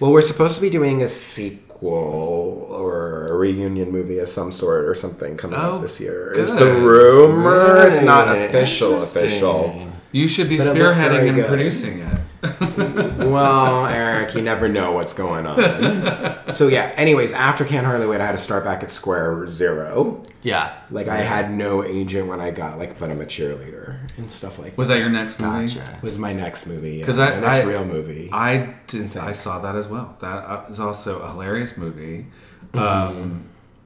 Well, we're supposed to be doing a sequel or a reunion movie of some sort or something coming
Oh,
up this year. Is the rumor? It's not official, official.
you should be
But
spearheading and
good.
producing it.
Well, Eric, you never know what's going on. so yeah. Anyways, after Can't Hardly Wait, I had to start back at square zero.
Yeah,
Like I had no agent when I got like, but I'm a cheerleader and stuff like.
Was that your next movie?
gotcha.
was my next movie. Yeah,
'Cause I-
my next
I-
real movie.
I did. I saw that as well. That uh, also a hilarious movie.
Mm-hmm.
Um,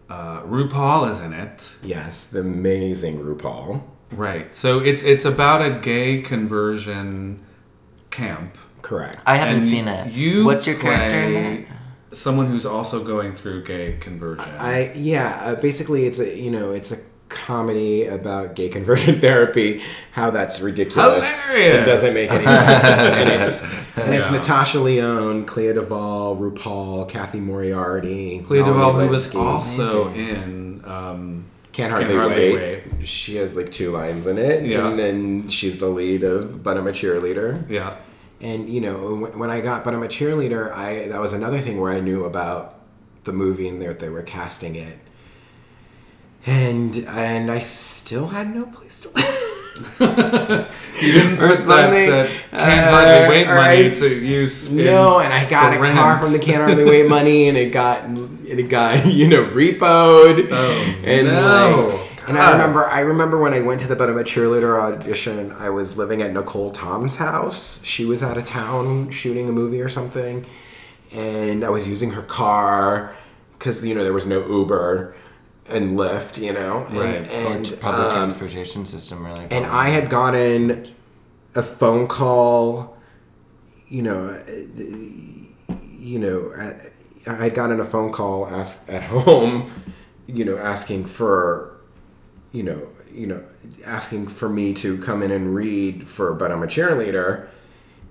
uh, RuPaul is in it.
yes, the amazing RuPaul.
Right. So it's it's about a gay conversion camp.
Correct.
I haven't
and
seen it.
You
What's your character in it?
Someone who's also going through gay conversion.
I yeah. Uh, basically, it's a you know it's a comedy about gay conversion therapy. How that's ridiculous.
Hilarious.
It doesn't make any sense. and it's and it's
Yeah.
Natasha Lyonne, Clea Duvall, RuPaul, Cathy Moriarty,
Clea
Melanie
Duvall, who was also
Amazing.
in. Um,
Can't hardly,
Can't Hardly
wait. She has like two lines in it,
Yeah.
and then she's the lead of "But I'm a Cheerleader."
yeah.
And you know, when- when I got "But I'm a Cheerleader," I that was another thing where I knew about the movie and that they were casting it, and and I still had no place to live.
You didn't
Or something,
That, that can't
uh,
hardly wait money
I-
to use.
no, and I got a
for
car from the Can't Hardly Wait money, and it got and it got you know repoed.
Oh,
and
no.
like, and I remember I remember when I went to the But I'm a Cheerleader audition, I was living at Nicole Tom's house. She was out of town shooting a movie or something, and I was using her car because you know there was no Uber and Lyft, you know, and,
Right.
and
public
um,
transportation system, really.
and I had gotten a phone call, you know, uh, you know, at, I had gotten a phone call ask at home, you know, asking for, you know, you know, asking for me to come in and read for, but I'm a cheerleader,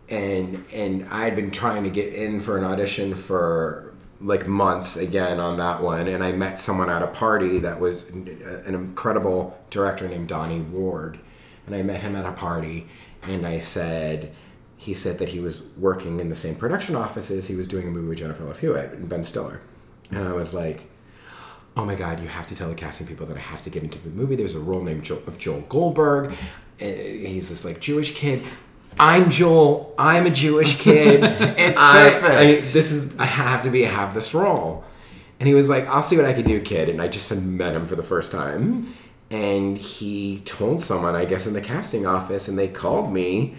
and and I had been trying to get in for an audition for like months again on that one and i met someone at a party that was an incredible director named donnie ward and i met him at a party and i said he said that he was working in the same production offices he was doing a movie with jennifer love hewitt and ben stiller and i was like oh my god, you have to tell the casting people that I have to get into the movie. There's a role named Joel, of Joel Goldberg. Uh, He's this like Jewish kid. I'm Joel. I'm a Jewish kid.
It's
I-
perfect.
I, this is I have to be have this role. And he was like, I'll see what I can do, kid. And I just had met him for the first time. And he told someone, I guess, in the casting office, and they called me.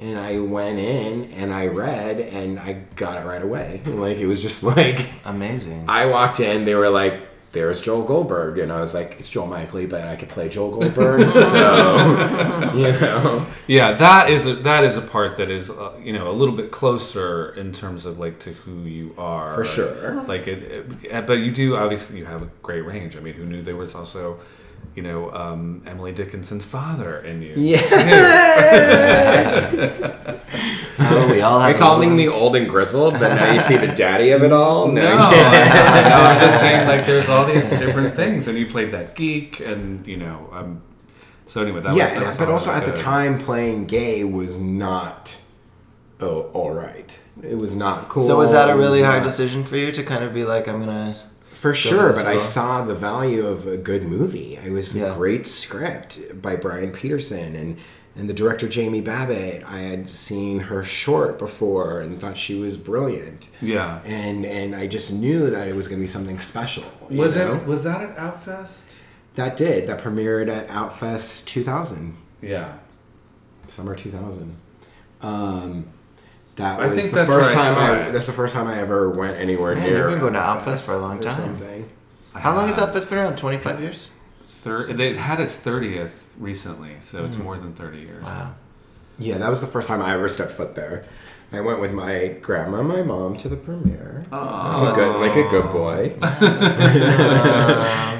And I went in and I read and I got it right away. Like it was just like
Amazing.
I walked in, they were like, "There's Joel Goldberg," and I was like, "It's Joel Michaely, but I could play Joel Goldberg." so, you know,
Yeah, that is a, that is a part that is uh, you know a little bit closer in terms of like to who you are
For sure.
Like it, it- but you do obviously you have a great range. I mean, who knew there was also you know um, Emily Dickinson's father in you?
Oh, we all
Are
have.
you calling me old and grizzled, but now you see the daddy of it all?
No, I- no, I'm just saying like there's all these different things, and you played that geek, and you know, um, so anyway, that
yeah,
was, that was
but also
really
at the time, playing gay was not oh all right. It was not cool.
So was that a really hard
not-
decision for you to kind of be like, I'm gonna.
For sure, but
this
I saw the value of a good movie. It was a great script by Brian Peterson and and the director Jamie Babbitt. I had seen her short before and thought she was brilliant.
Yeah.
And and I just knew that it was going to be something special.
Was
know?
it was that at Outfest?
That did. That premiered at Outfest 2000,
Yeah.
summer 2000. Um, that
I
was
think
the
that's
first
where I
time I. That's the first time I ever went anywhere
Man,
near.
you've been going to Outfest for a long
or
time.
something.
How long has Outfest been around? 25 years?
Thir- it had its thirtieth recently, so it's hmm. more than thirty years.
Wow.
Yeah, that was the first time I ever stepped foot there. I went with my grandma and my mom to the premiere. Oh. Like a good, like a good boy.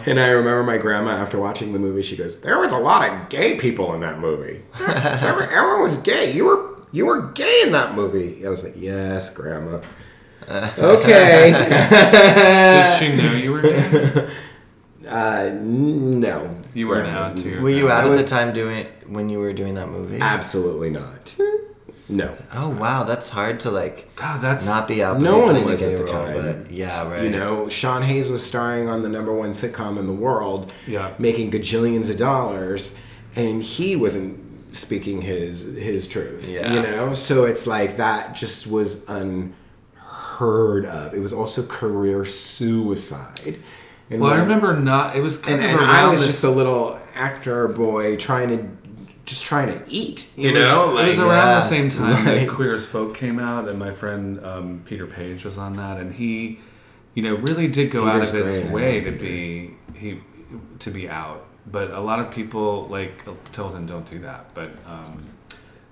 and I remember my grandma after watching the movie, she goes, "There was a lot of gay people in that movie. Everyone everyone was gay. You were you were gay in that movie." I was like, "Yes, grandma." okay.
Did she know you were gay?
Uh, n- no.
You weren't out to.
Were you out at the time doing when you were doing that movie?
Absolutely not. No.
Oh wow, that's hard to like
God, that's
not be out.
No one
playing
was
a gay
at the
role. But yeah, right.
You know, Sean Hayes was starring on the number one sitcom in the world,
Yeah.
making gajillions of dollars, and he wasn't speaking his his truth.
Yeah.
You know, so it's like that just was unheard of. It was also career suicide. And
Well, I remember not. It was kind
and,
of
and I was
this-
just a little actor boy trying to just trying to eat. You
it was-
know,
it was around
yeah,
the same time that Queer as Folk came out, and my friend um, Peter Paige was on that, and he, you know, really did go out of his
great,
way to be he to be out. But a lot of people like told him don't do that. But um,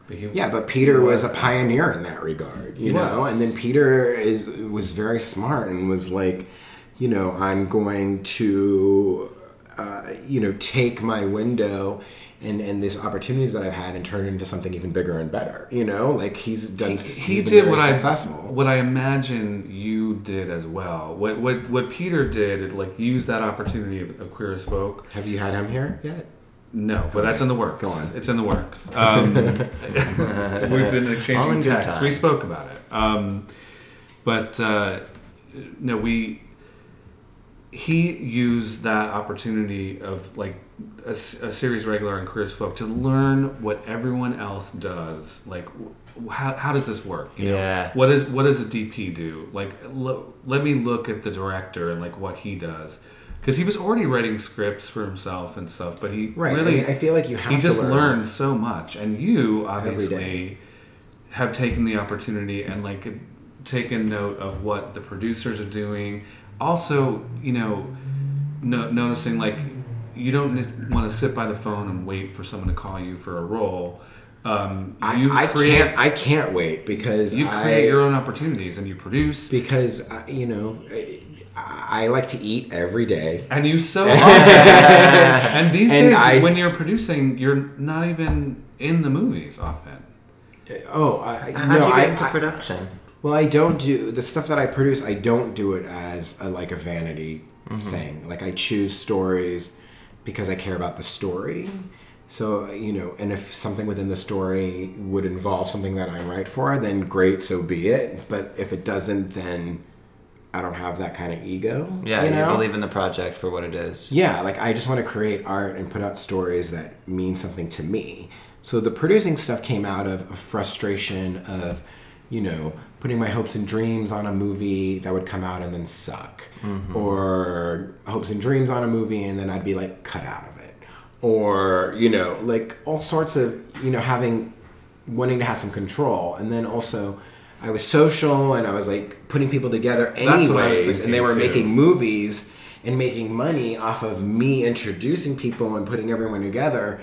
but he
Yeah, but Peter
he
was a pioneer in that regard, you know.
was.
And then Peter is was very smart and was like, you know, I'm going to, uh, you know, take my window and and these opportunities that I've had and turn it into something even bigger and better. You know, like he's done.
he, he
been
did what I what I imagine you did as well. What what what Peter did, it, like use that opportunity of, of Queer as Folk.
Have you had him here yet?
No, but that's in the works.
Go on.
It's in the works. Um, we've been exchanging texts. We spoke about it. Um, but uh, no, we. He used that opportunity of like a, a series regular Queer as Folk to learn what everyone else does. Like, wh- how, how does this work? you know?
Yeah.
What is what does a DP do? Like, lo- let me look at the director and like what he does, because he was already writing scripts for himself and stuff. But he
Right.
really,
I mean, I feel like you have
he
to
just
learn.
learned so much, and you obviously have taken the opportunity and like taken note of what the producers are doing. Also, you know, no, noticing like you don't want to sit by the phone and wait for someone to call you for a role. Um, you
I, I
create,
can't. I can't wait because
you
I,
create your own opportunities and you produce
because uh, you know I, I like to eat every day.
and you so often. and these
And
days,
I-
when you're producing, you're not even in the movies often.
Oh, I,
How'd
no,
you
I,
get into
I-
production?
well, I don't do the stuff that I produce. I don't do it as a, like a vanity
Mm-hmm.
thing. Like I choose stories because I care about the story. So you know, and if something within the story would involve something that I'm right for, then great, so be it. But if it doesn't, then I don't have that kind of ego.
Yeah,
you
you, believe in the project for what it is.
Yeah, like I just want to create art and put out stories that mean something to me. So the producing stuff came out of a frustration of, you know, putting my hopes and dreams on a movie that would come out and then suck, mm-hmm. or hopes and dreams on a movie and then I'd be like cut out of it, or you know, like all sorts of you know having wanting to have some control, and then also. I was social and I was like putting people together
what I was
anyways, and they were
too.
making movies and making money off of me introducing people and putting everyone together.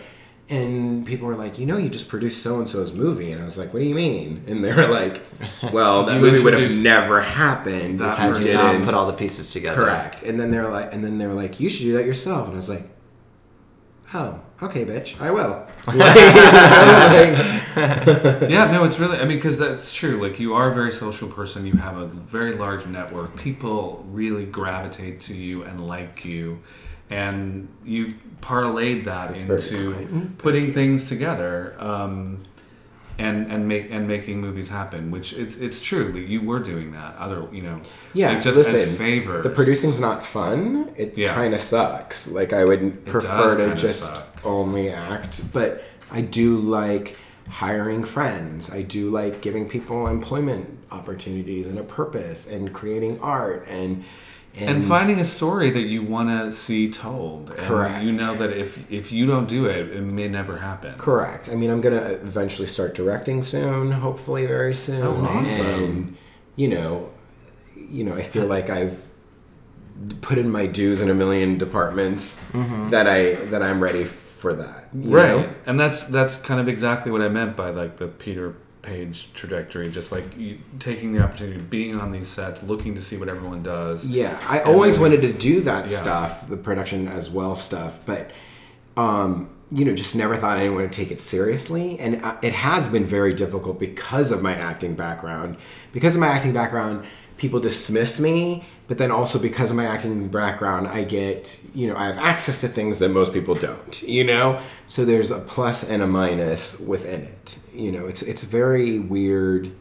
And people were like, you know, you just produced so and so's movie, and I was like, what do you mean? And they were like, well, that movie would have never happened if you
you
didn't.
put all the pieces together.
Correct. And then they were like, and then they were like, you should do that yourself. And I was like, oh, okay, bitch, I will.
Yeah, no, it's really. I mean, because that's true. Like, you are a very social person. You have a very large network. People really gravitate to you and like you, and you've parlayed that
That's
into
kind.
putting things together. Um, and, and make and making movies happen, which it's it's true. Like you were doing that. Other, you know,
Yeah,
like just
listen,
as favors.
the producing's not fun. It
Yeah.
kind of sucks. Like I would prefer to just
suck.
only act, but I do like hiring friends. I do like giving people employment opportunities and a purpose and creating art and and,
and finding a story that you want to see told. And
Correct.
You know that if if you don't do it, it may never happen.
Correct. I mean, I'm gonna eventually start directing soon. Hopefully, very soon.
Oh, awesome.
And you know, you know, I feel like I've put in my dues in a million departments mm-hmm. that I that I'm ready for that.
right
know?
and that's that's kind of exactly what i meant by like the peter paige trajectory just like you, taking the opportunity being on these sets looking to see what everyone does
Yeah, I always
then-
wanted to do that
Yeah.
stuff, the production as well stuff, but um, you know, just never thought anyone would take it seriously, and uh, it has been very difficult because of my acting background. Because of my acting background, people dismiss me, but then also because of my acting background, I get you know I have access to things that most people don't. You know, so there's a plus and a minus within it. You know, it's it's very weird.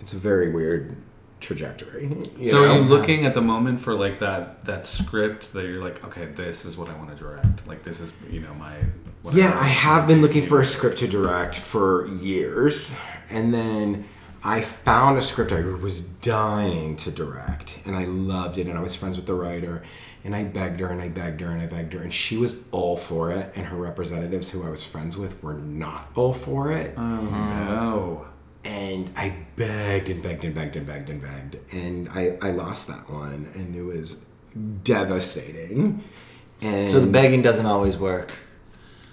It's a very weird trajectory. you
so
know?
are you looking at the moment for like that that script that you're like okay this is what i want to direct like this is you know my whatever.
Yeah, I have been looking for a script to direct for years, and then I found a script I was dying to direct, and I loved it, and I was friends with the writer, and I begged her, and I begged her, and I begged her, and she was all for it, and her representatives, who I was friends with, were not all for it,
oh no
and I begged and begged and begged and begged and begged, and I I lost that one, and it was devastating. And
So the begging doesn't always work.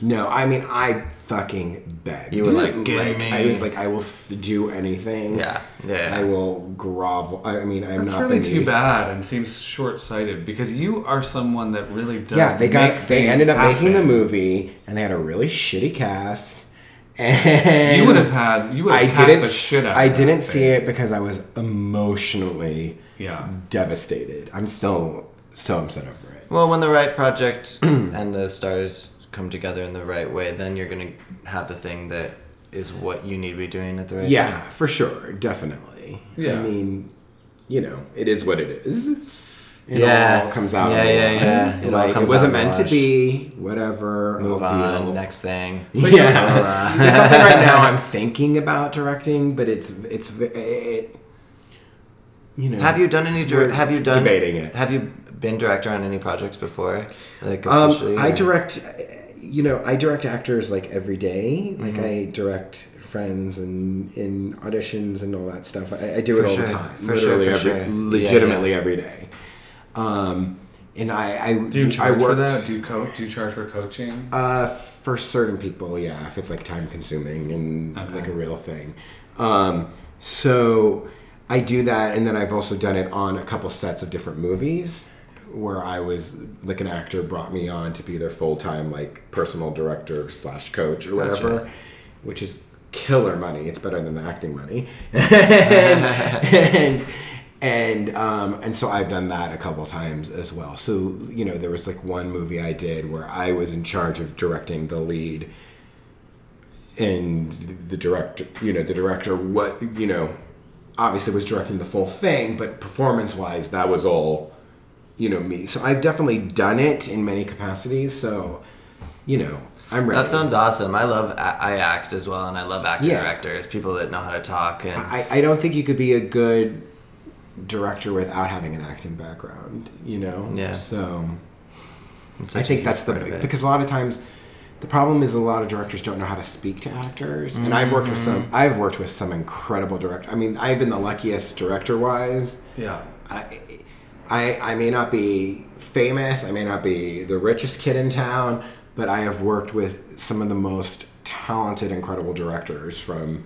No, I mean I fucking begged.
You were like, "Give me-"
I was like, I will f- do anything.
Yeah, yeah.
I will grovel. I, I mean, I'm
That's
not
really
beneath.
too bad and seems short-sighted because you are someone that really does.
Yeah, they got. They ended up making the movie, and they had a really shitty cast. And
You would have had. You would have
I
cast
didn't.
the
s-
shit out.
I didn't see
thing.
it because I was emotionally
Yeah.
devastated. I'm still so upset over it.
Well, when the right project and the stars come together in the right way, then you're gonna have the thing that is what you need to be doing at the right
Yeah,
time.
for sure, definitely.
Yeah.
I mean, you know, it is what it is. It
Yeah.
all comes out.
Yeah,
in
yeah, yeah. It all
Like,
comes
it wasn't
out
meant to be. Whatever.
Move
I'll
on.
deal.
Next thing.
Yeah, there's something right now I'm thinking about directing, but it's it's it. You know,
Have you done any? Dir- have you done
debating it.
Have you been director on any projects before? Like
Um. I
or-
direct. You know, I direct actors like every day. Like
Mm-hmm.
I direct friends and in auditions and all that stuff. I, I do it
For
all
sure,
the time.
for sure,
literally
for
every,
sure.
Legitimately
yeah.
every day. Um, and I, I
Do you
I
charge for that? Do you coach? Do you charge for coaching?
Uh, for certain people, yeah, if it's like time consuming and
Okay.
like a real thing. Um, so I do that, and then I've also done it on a couple sets of different movies where I was like an actor brought me on to be their full time like personal director slash coach or whatever,
Gotcha.
which is killer money. It's better than the acting money, and and um, and so I've done that a couple times as well. So you know, there was like one movie I did where I was in charge of directing the lead, and the director, you know, the director, what you know, obviously was directing the full thing, but performance wise, that was all, you know, me. So I've definitely done it in many capacities. So, you know, I'm ready.
That sounds awesome. I love I act as well, and I love actor
Yeah.
directors, people that know how to talk. And
I, I don't think you could be a good director without having an acting background. You know.
Yeah.
So I think that's the
part
because a lot of times the problem is a lot of directors don't know how to speak to actors, and I've worked with some.
Mm-hmm.
I've worked with some incredible director I mean, I've been the luckiest director wise.
Yeah.
I, I I may not be famous. I may not be the richest kid in town, but I have worked with some of the most talented, incredible directors from.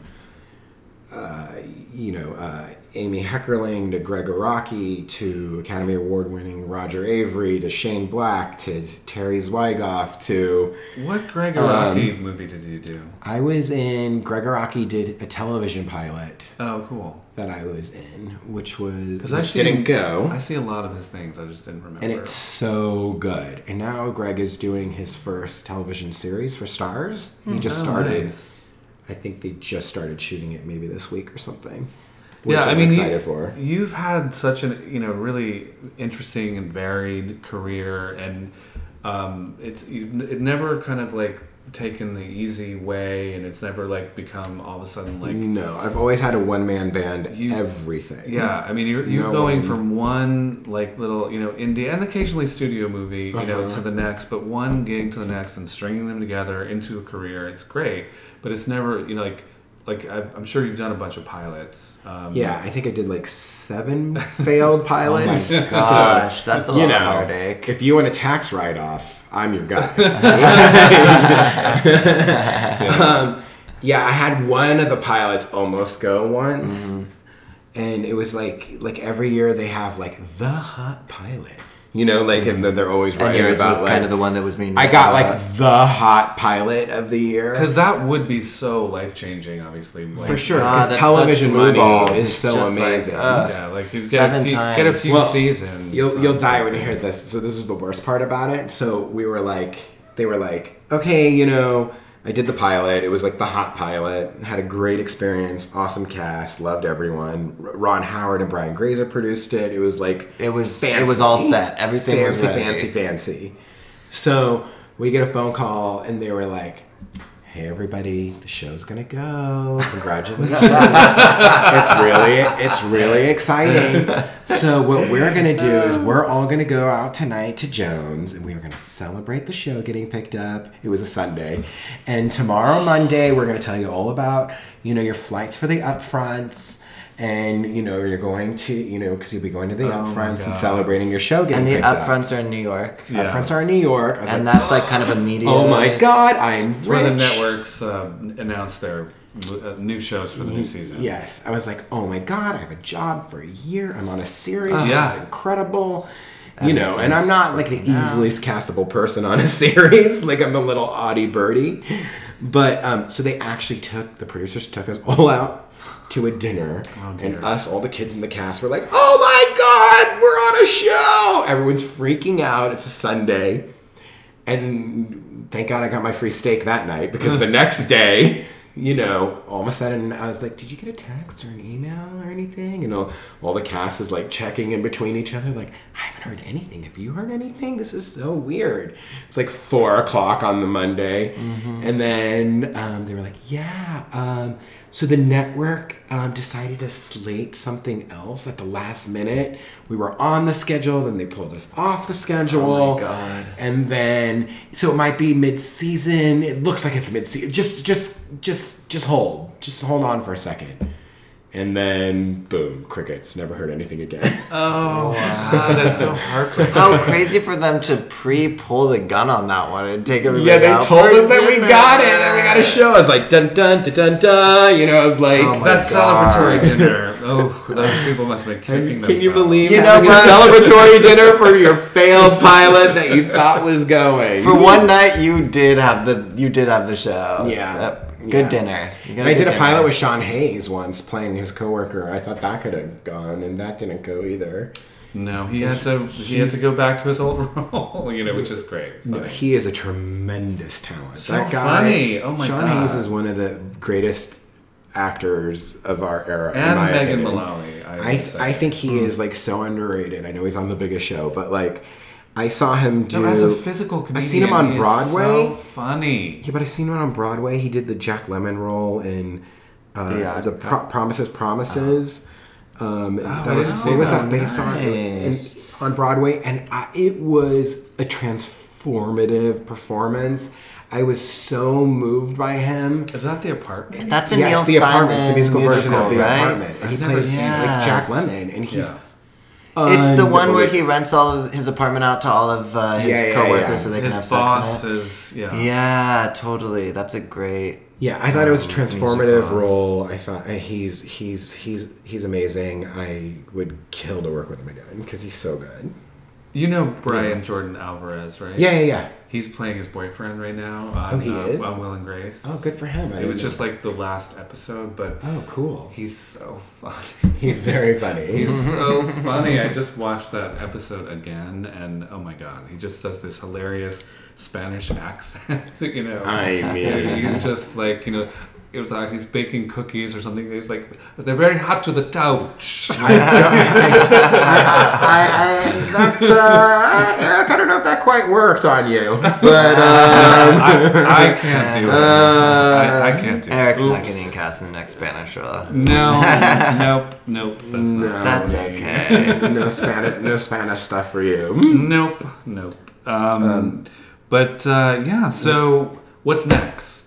Uh, you know, uh, Amy Heckerling to Gregg Araki to Academy Award winning Roger Avary to Shane Black to Terry Zwigoff to
What Gregg
Um,
movie did you do?
I was in Gregg Araki did a television pilot
Oh, cool.
that I was in, which was
Because
which didn't go.
I see a lot of his things. I just didn't remember.
and it's so good. And now Gregg is doing his first television series for Starz. He just
Oh,
started.
nice.
I think they just started shooting it maybe this week or something. Which
yeah,
I'm
I mean,
excited
you,
for.
You've had such an you know really interesting and varied career, and um, it's you, it never kind of like taken the easy way, and it's never like become all of a sudden like
No, I've always had a one man band.
You-
everything.
Yeah, I mean, you're, you're
No
going
one-
from one like little, you know, indie and occasionally studio movie, you know,
Uh-huh.
to the next, but one gig to the next and stringing them together into a career. It's great, but it's never, you know, like, like I- I'm sure you've done a bunch of pilots. Um,
Yeah, I think I did like seven failed pilots.
Oh my gosh, that's a lot
you
of
know,
heartache.
If you want a tax write off, I'm your guy. um, yeah, I had one of the pilots almost go once,
Mm-hmm.
and it was like like every year they have like the hot pilot. You know, like and then they're always
and
writing
yours
about
was
like
kind of the one that was mean.
I got
uh,
like the hot pilot of the year.
because that would be so life changing, obviously. Like,
For sure, because
that's
television
such
money is so
just like,
amazing.
Yeah, like you get
Seven
a few, get a few
Well,
seasons.
You'll
um,
you'll die when you hear this. So this is the worst part about it. So we were like, they were like, okay, you know, I did the pilot. It was like the hot pilot. Had a great experience. Awesome cast. Loved everyone. Ron Howard and Brian Grazer produced it. It was like
It was- it was all set. Everything was
fancy, fancy, fancy. So we get a phone call and they were like. Hey everybody, the show's gonna go. Congratulations. it's really it's really exciting. So what we're gonna do is we're all gonna go out tonight to Jones and we are gonna celebrate the show getting picked up. It was a Sunday. And tomorrow Monday we're gonna tell you all about, you know, your flights for the upfronts. And you know you're going to you know because you'll be going to the
Oh
upfronts and celebrating your show getting
and the
picked up.
upfronts are in New York,
Yeah.
Upfronts are in New York.
And
like,
that's like kind of a media.
oh my god, I'm
It's where the
rich.
networks uh, announce their uh, new shows for the new season.
Yes, I was like, oh my god, I have a job for a year. I'm on a series. This
Yeah.
is incredible. You know, and I'm not like the easiest castable person on a series. like I'm a little oddie birdie. But um, so they actually took the producers took us all out to a dinner,
Oh,
and us, all the kids in the cast, were like, "Oh my god, we're on a show!" Everyone's freaking out. It's a Sunday, and thank God I got my free steak that night because the next day, you know, all of a sudden I was like, "Did you get a text or an email or anything?" And all, all the cast is like checking in between each other, like, "I haven't heard anything. Have you heard anything? This is so weird." It's like four o'clock on the Monday, and then um, they were like, "Yeah." Um, so the network um, decided to slate something else at the last minute. We were on the schedule, then they pulled us off the schedule.
Oh my God.
And then so it might be mid-season. It looks like it's mid-season. Just just just just hold. Just hold on for a second. And then boom, crickets. Never heard anything again.
Oh, oh God, that's so heartbreaking.
How crazy for them to pre-pull the gun on that one and take everybody
yeah, they
out
told us that we got it and we got a show. I was like dun dun dun dun dun. You know, I was oh, like,
Oh my
that
God.
celebratory dinner. Oh, those people must have been kicking
Can you believe
You
having
know
a celebratory dinner for your failed pilot that you thought was going?
For one night, you did have the you did have the show.
Yeah.
That- good
Yeah.
dinner. You got
And I
good
did a pilot with Sean Hayes once, playing his coworker. I thought that could have gone, and that didn't go either.
No, he had to. He had to go back to his old role. You know, which is great.
No, he is a tremendous talent.
So
that guy,
funny. Oh my god.
Sean
God.
Hayes is one of the greatest actors of our era. in
And
my
Megan
opinion.
Mullally. I,
I,
say.
I think he hmm. is like so underrated. I know he's on the biggest show, but like, I saw him do.
No, as a physical comedian,
I've seen him on
he
Broadway.
So funny.
Yeah, but I seen him on Broadway. He did the Jack Lemmon role in uh,
Yeah,
the Pro- Promises Promises. Um, that
I
was
didn't
what was
that.
that based on
Nice.
in- on Broadway, and I, it was a transformative performance. I was so moved by him.
Is that the apartment?
That's the
yeah,
Neil
it's the apartment,
Simon
it's the musical, version of the
right?
apartment, and he
I've never
plays
seen
it.
like Jack
Yes.
Lemmon, and he's.
Yeah.
It's the one where he rents all of his apartment out to all of uh, his
Yeah, yeah,
coworkers
yeah.
so they
His
can have
boss
sex in it.
is yeah.
Yeah, totally. That's a great.
Yeah, I thought it was a transformative
musical.
role. I thought uh, he's he's he's he's amazing. I would kill to work with him again because he's so good.
You know Brian Jordan Alvarez, right?
Yeah, yeah, yeah.
He's playing his boyfriend right now. On,
Oh, he
uh,
is?
on Will and Grace.
Oh, good for him. I
It was
know.
just like the last episode, but
oh, cool.
he's so funny.
He's very funny.
He's so funny. I just watched that episode again, and oh my god, he just does this hilarious Spanish accent. you know,
I mean-
he's just like you know. It was like he's baking cookies or something. He's like, they're very hot to the touch.
I, I, that, uh, Eric, I don't know if that quite worked on you, but uh,
I, I can't do it. I, I can't do
Eric's
it.
not
Oops.
getting cast in the next Spanish role.
No, nope, nope. That's
no,
not.
That's okay.
no Spanish, no Spanish stuff for you.
Nope, nope. Um, but uh, yeah. So what's next?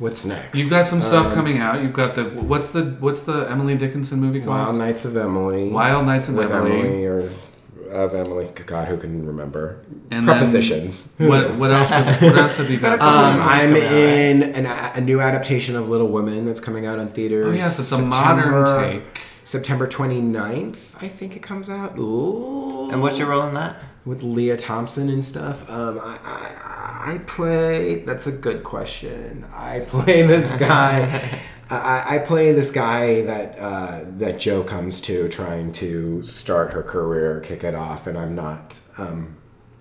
What's next?
You've got some stuff
Um,
coming out. You've got the what's the what's the Emily Dickinson movie called?
Wild Nights of Emily.
Wild Nights of
with
Emily.
Emily or of Emily. God, who can remember?
And
Prepositions.
What what else? Have, what else have you got?
Um, I'm in an, a new adaptation of Little Women that's coming out in theaters.
oh yes, it's a modern
September-
take.
September 29th, I think it comes out. Ooh.
And what's your role in that?
with Lea Thompson and stuff. Um, I, I, I play. That's a good question. I play this guy. I, I play this guy that uh, that Jo comes to trying to start her career, kick it off, and I'm not um,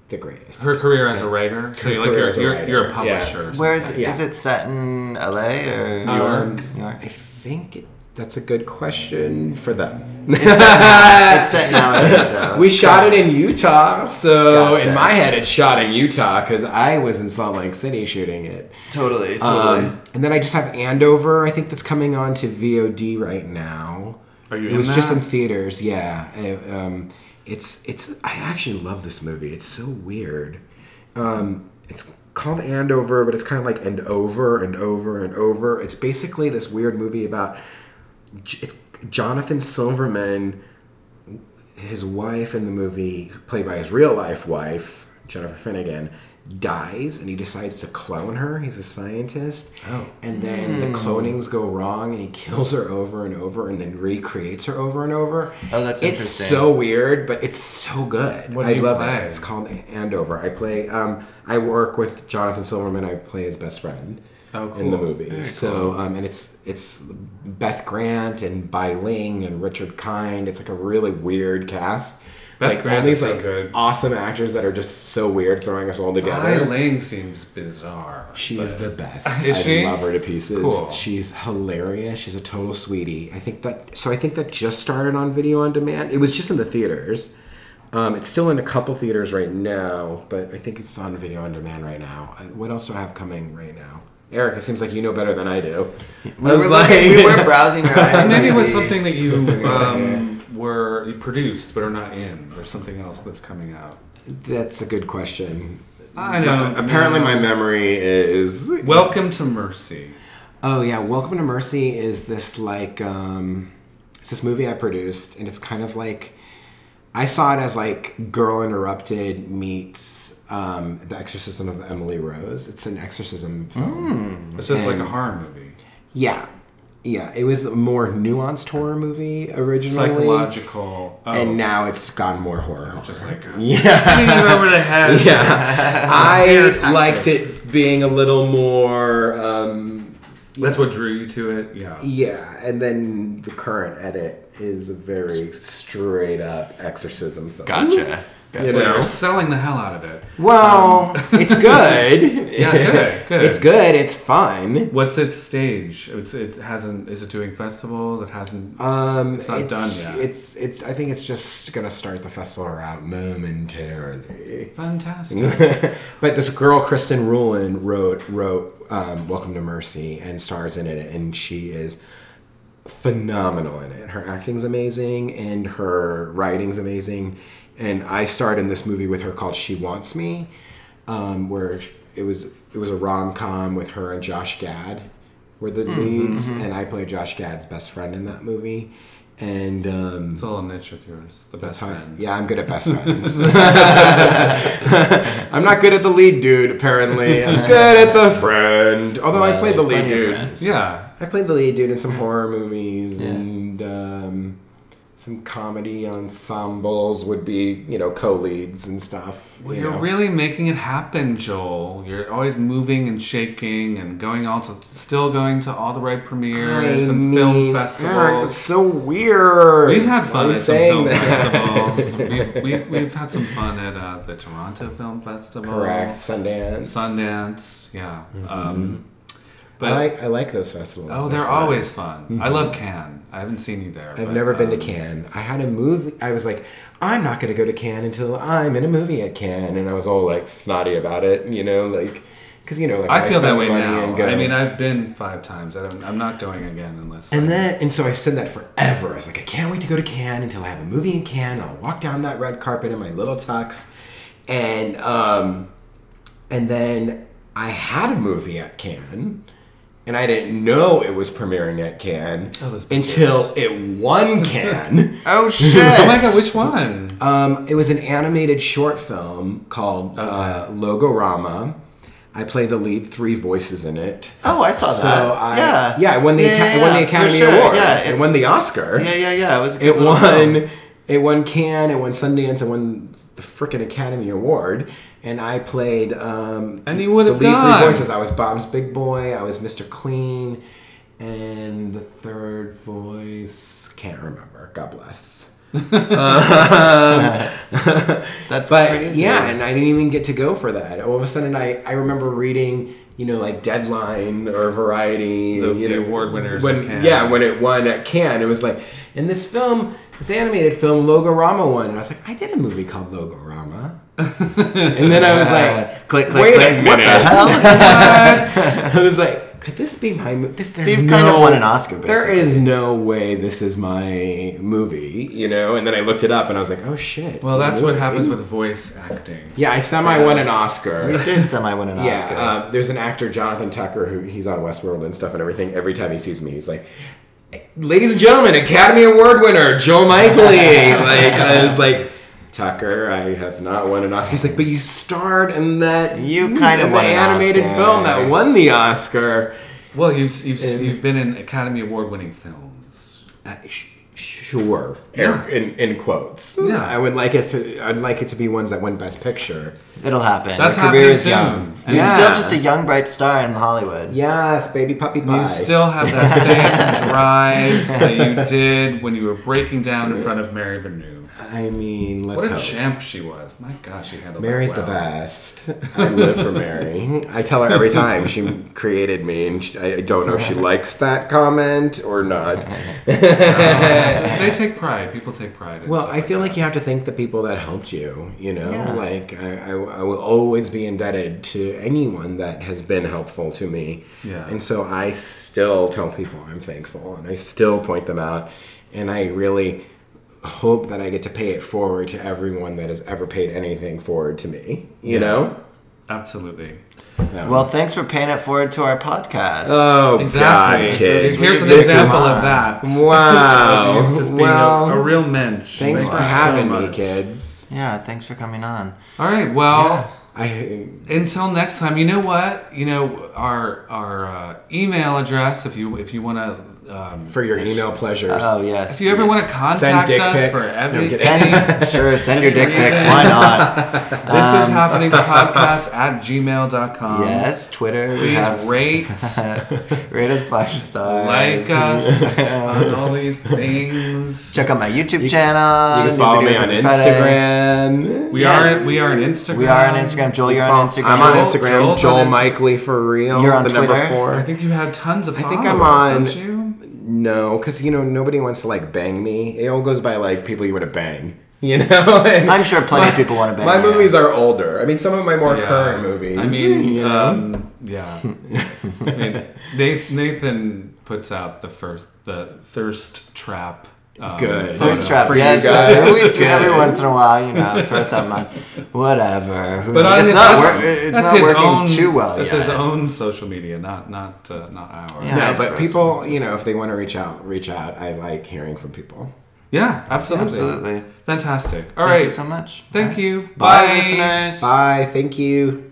the greatest.
Her career as a writer. So you're like you're,
as a
you're, you're a publisher. or
Where is it?
Yeah.
Is it set in LA or New
Um,
York? New York.
I think it, that's a good question for them.
It's set nowadays though.
We shot it in Utah, so
Gotcha.
in my head, it's shot in Utah because I was in Salt Lake City shooting it.
totally, totally.
Um, and then I just have Andover. I think that's coming on to VOD right now.
Are you
It
in
was just
that?
in theaters. Yeah. It, um, it's it's. I actually love this movie. It's so weird. Um, it's called Andover, but it's kind of like and over and over and over. It's basically this weird movie about J- Jonathan Silverman, his wife in the movie, played by his real life wife, Jennifer Finnigan, dies and he decides to clone her. He's a scientist.
Oh.
And then the clonings go wrong and he kills her over and over and then recreates her over and over.
Oh, that's
it's
interesting.
so weird, but it's so good.
What do
I
you
love
play?
it. It's called Andover. I play um I work with Jonathan Silverman. I play his best friend
Oh,
in the
cool.
movie. So um, and it's it's Beth Grant and Bai Ling and Richard Kind. It's like a really weird cast.
Beth
like
Grant
all these
is so
like
good.
awesome actors that are just so weird, throwing us all
Ai
together.
Ling seems bizarre.
She is the best.
Is
I
she?
love her to pieces.
Cool.
She's hilarious. She's a total sweetie. I think that so I think that just started on video on demand. It was just in the theaters. Um, it's still in a couple theaters right now, but I think it's on video on demand right now. Uh, What else do I have coming right now? Eric, it seems like you know better than I do.
we,
I was
were
like-
we were browsing your
Maybe it was something that you um, were you produced but are not in. There's something else that's coming out.
That's a good question.
I know.
Apparently, my memory is
Welcome to Mercy.
Oh yeah, Welcome to Mercy is this like um it's this movie I produced and it's kind of like I saw it as like Girl Interrupted meets um The Exorcism of Emily Rose. It's an exorcism film.
It's just like a horror movie.
Yeah. Yeah, it was a more nuanced horror movie originally.
Psychological. Oh,
And now it's gone more horror.
just like
yeah.
hitting over the head.
Yeah. I liked it being a little more um
That's what drew you to it. Yeah.
Yeah, and then the current edit is a very straight up exorcism film.
Gotcha.
You know?
You're selling the hell out of it.
Well, it's good.
Yeah, good, good.
It's good. It's fun.
What's its stage? It's, it hasn't. Is it doing festivals? It hasn't.
Um,
It's not done yet.
It's it's. I think it's just gonna start the festival out momentarily.
Fantastic.
but this girl, Kristen Ruhlin, wrote wrote um, "Welcome to Mercy" and stars in it, and she is phenomenal in it. Her acting's amazing, and her writing's amazing. And I starred in this movie with her called "She Wants Me," um, where it was it was a rom com with her and Josh Gad were the leads, and I played Josh Gad's best friend in that movie. And um,
it's all a niche of yours. The best
Sorry.
friend.
Yeah, I'm good at best friends. I'm not good at the lead dude, apparently. I'm good at the friend. Although I played the lead dude.
Yeah.
I played the lead dude in some horror movies
Yeah.
and um, some comedy ensembles would be, you know, co-leads and stuff.
Well,
you
you're
know.
really making it happen, Joel. You're always moving and shaking and going all to, still going to all the right premieres
I
and
mean,
film
Eric,
festivals.
that's so weird.
We've had fun at some film
that?
festivals. we, we, we've had some fun at uh, the Toronto Film Festival.
Correct. Sundance.
Sundance, yeah. Um, but
I like I like those festivals.
oh,
They're
they're
fun.
always fun. I love Cannes. I haven't seen you there.
I've
but,
never been to
um,
Cannes. I had a movie. I was like, I'm not going to go to Cannes until I'm in a movie at Cannes, and I was all like snotty about it, you know, like because you know, like
I
why
feel that way now. I mean, I've been five times. I don't, I'm not going again unless.
and
I-
then and so I said that forever. I was like, I can't wait to go to Cannes until I have a movie in Cannes. I'll walk down that red carpet in my little tux, and um, and then I had a movie at Cannes. And I didn't know it was premiering at Cannes
Oh, those
until it won Cannes.
Oh shit!
oh my god, which one?
Um, it was an animated short film called uh, Logorama. I play the lead, three voices in it.
Oh, I saw
So
that.
I,
yeah,
yeah, it won the
Yeah,
Aca-
yeah,
it won the Academy
sure.
Award.
Yeah,
it won the Oscar.
Yeah, yeah, yeah. It was. A good
It
little film.
won. It won Cannes. It won Sundance. It won the frickin' Academy Award. And I played. Um,
And you would
the lead
gone.
three voices. I was Bob's Big Boy. I was Mr. Clean, and the third voice can't remember. God bless.
That's
But
crazy.
yeah, and I didn't even get to go for that. All of a sudden, I, I remember reading, you know, like Deadline or Variety,
The-
you
the
know,
award winners
When yeah, when it won at Cannes, it was like, in this film, this animated film, Logorama won, and I was like, I did a movie called Logorama, and then I was like,
click, click,
wait a
click. What the
minute.
hell?
I was like, could this be my movie? This, there's
you've
no,
kind of won an Oscar,
There
basically.
is no way this is my movie, you know. And then I looked it up, and I was like, oh shit.
Well,
my
that's what happens with voice acting.
Yeah, I semi won an Oscar.
you did semi win an
Yeah,
Oscar.
uh, there's an actor, Jonathan Tucker, who he's on Westworld and stuff and everything. Every time he sees me, he's like, "Ladies and gentlemen, Academy Award winner Joel Michaely." like, and I was like, "Tucker, I have not won an Oscar." He's like, "But you starred in that
You kind of
in the
won an
animated
Oscar.
film that won the Oscar."
Well, you've you've, you've been in Academy Award winning films.
Uh, sh- sure,
Yeah.
in, in quotes.
Yeah.
I would like it to. I'd like it to be ones that win Best Picture.
It'll happen.
That's
Your career is
soon.
young.
And-
You're
Yeah.
still just a young, bright star in Hollywood.
Yes, baby puppy pie.
You still have that same drive that you did when you were breaking down in front of Mary Vernieu.
I mean, let's
What a
hope.
champ she was. My gosh, she handled that
Mary's the best. I live for Mary. I tell her every time she created me, and she, I don't know if she likes that comment or not.
Uh, They take pride. People take pride. In
Well, I feel
that.
like you have to thank the people that helped you. You know,
Yeah.
like I, I, I will always be indebted to anyone that has been helpful to me.
Yeah.
And so I still tell people I'm thankful, and I still point them out, and I really hope that I get to pay it forward to everyone that has ever paid anything forward to me. You
Yeah.
know.
Absolutely.
So-
Well, thanks for paying it forward to our podcast.
Oh
Exactly.
God, kids!
Here's an
This is-
example of that.
Wow.
Just being
well,
a, a real mensch.
thanks
Thank
for
you so
having me, kids.
yeah, thanks for coming on.
All right. Well.
Yeah.
I
until next time you know what you know our our uh, email address if you if you want to um,
For your email pleasures.
Oh yes.
if you ever want to contact
dick
us
pics.
for
No,
everything,
kidding.
Send, sure, send your dick pics. Why not?
this is happening podcast at gmail.com.
Yes, Twitter. We
Please
have
rate,
rated five stars.
like us on all these things.
Check out my YouTube channel.
You can follow me on
every Friday.
Instagram.
We
Yeah.
are we are on Instagram.
We are on Instagram. Joel, you're on Instagram.
I'm on Instagram.
Joel's
Joel
on Inst-
Michaely for real.
You're on
the number four.
I think you have tons of
I think I'm on-
Don't you?
No, because you know nobody wants to like bang me. It all goes by like people you want to bang. You know, And
I'm sure plenty of people wanna bang
My
you.
movies are older. I mean, some of my more
Yeah.
current movies.
I mean,
you know?
um, yeah. I mean, Nathan puts out the first the thirst trap. Um,
Good.
photo.
Thirst trap,
For you
yes.
guys.
uh, we do every once in a while, you know, throw something on. Whatever. Who
But
knows?
on
it's not,
that's-
wor- it's not working
own,
too well
That's
yet.
his own social media, not not uh, not ours.
Yeah.
no, but
gross.
people, you know, if they want to reach out, reach out. I like hearing from people.
Yeah, absolutely.
Absolutely.
Fantastic. All
Thank
right.
you so much.
Thank
All right.
you.
Bye,
Bye.
listeners.
Bye. Thank you.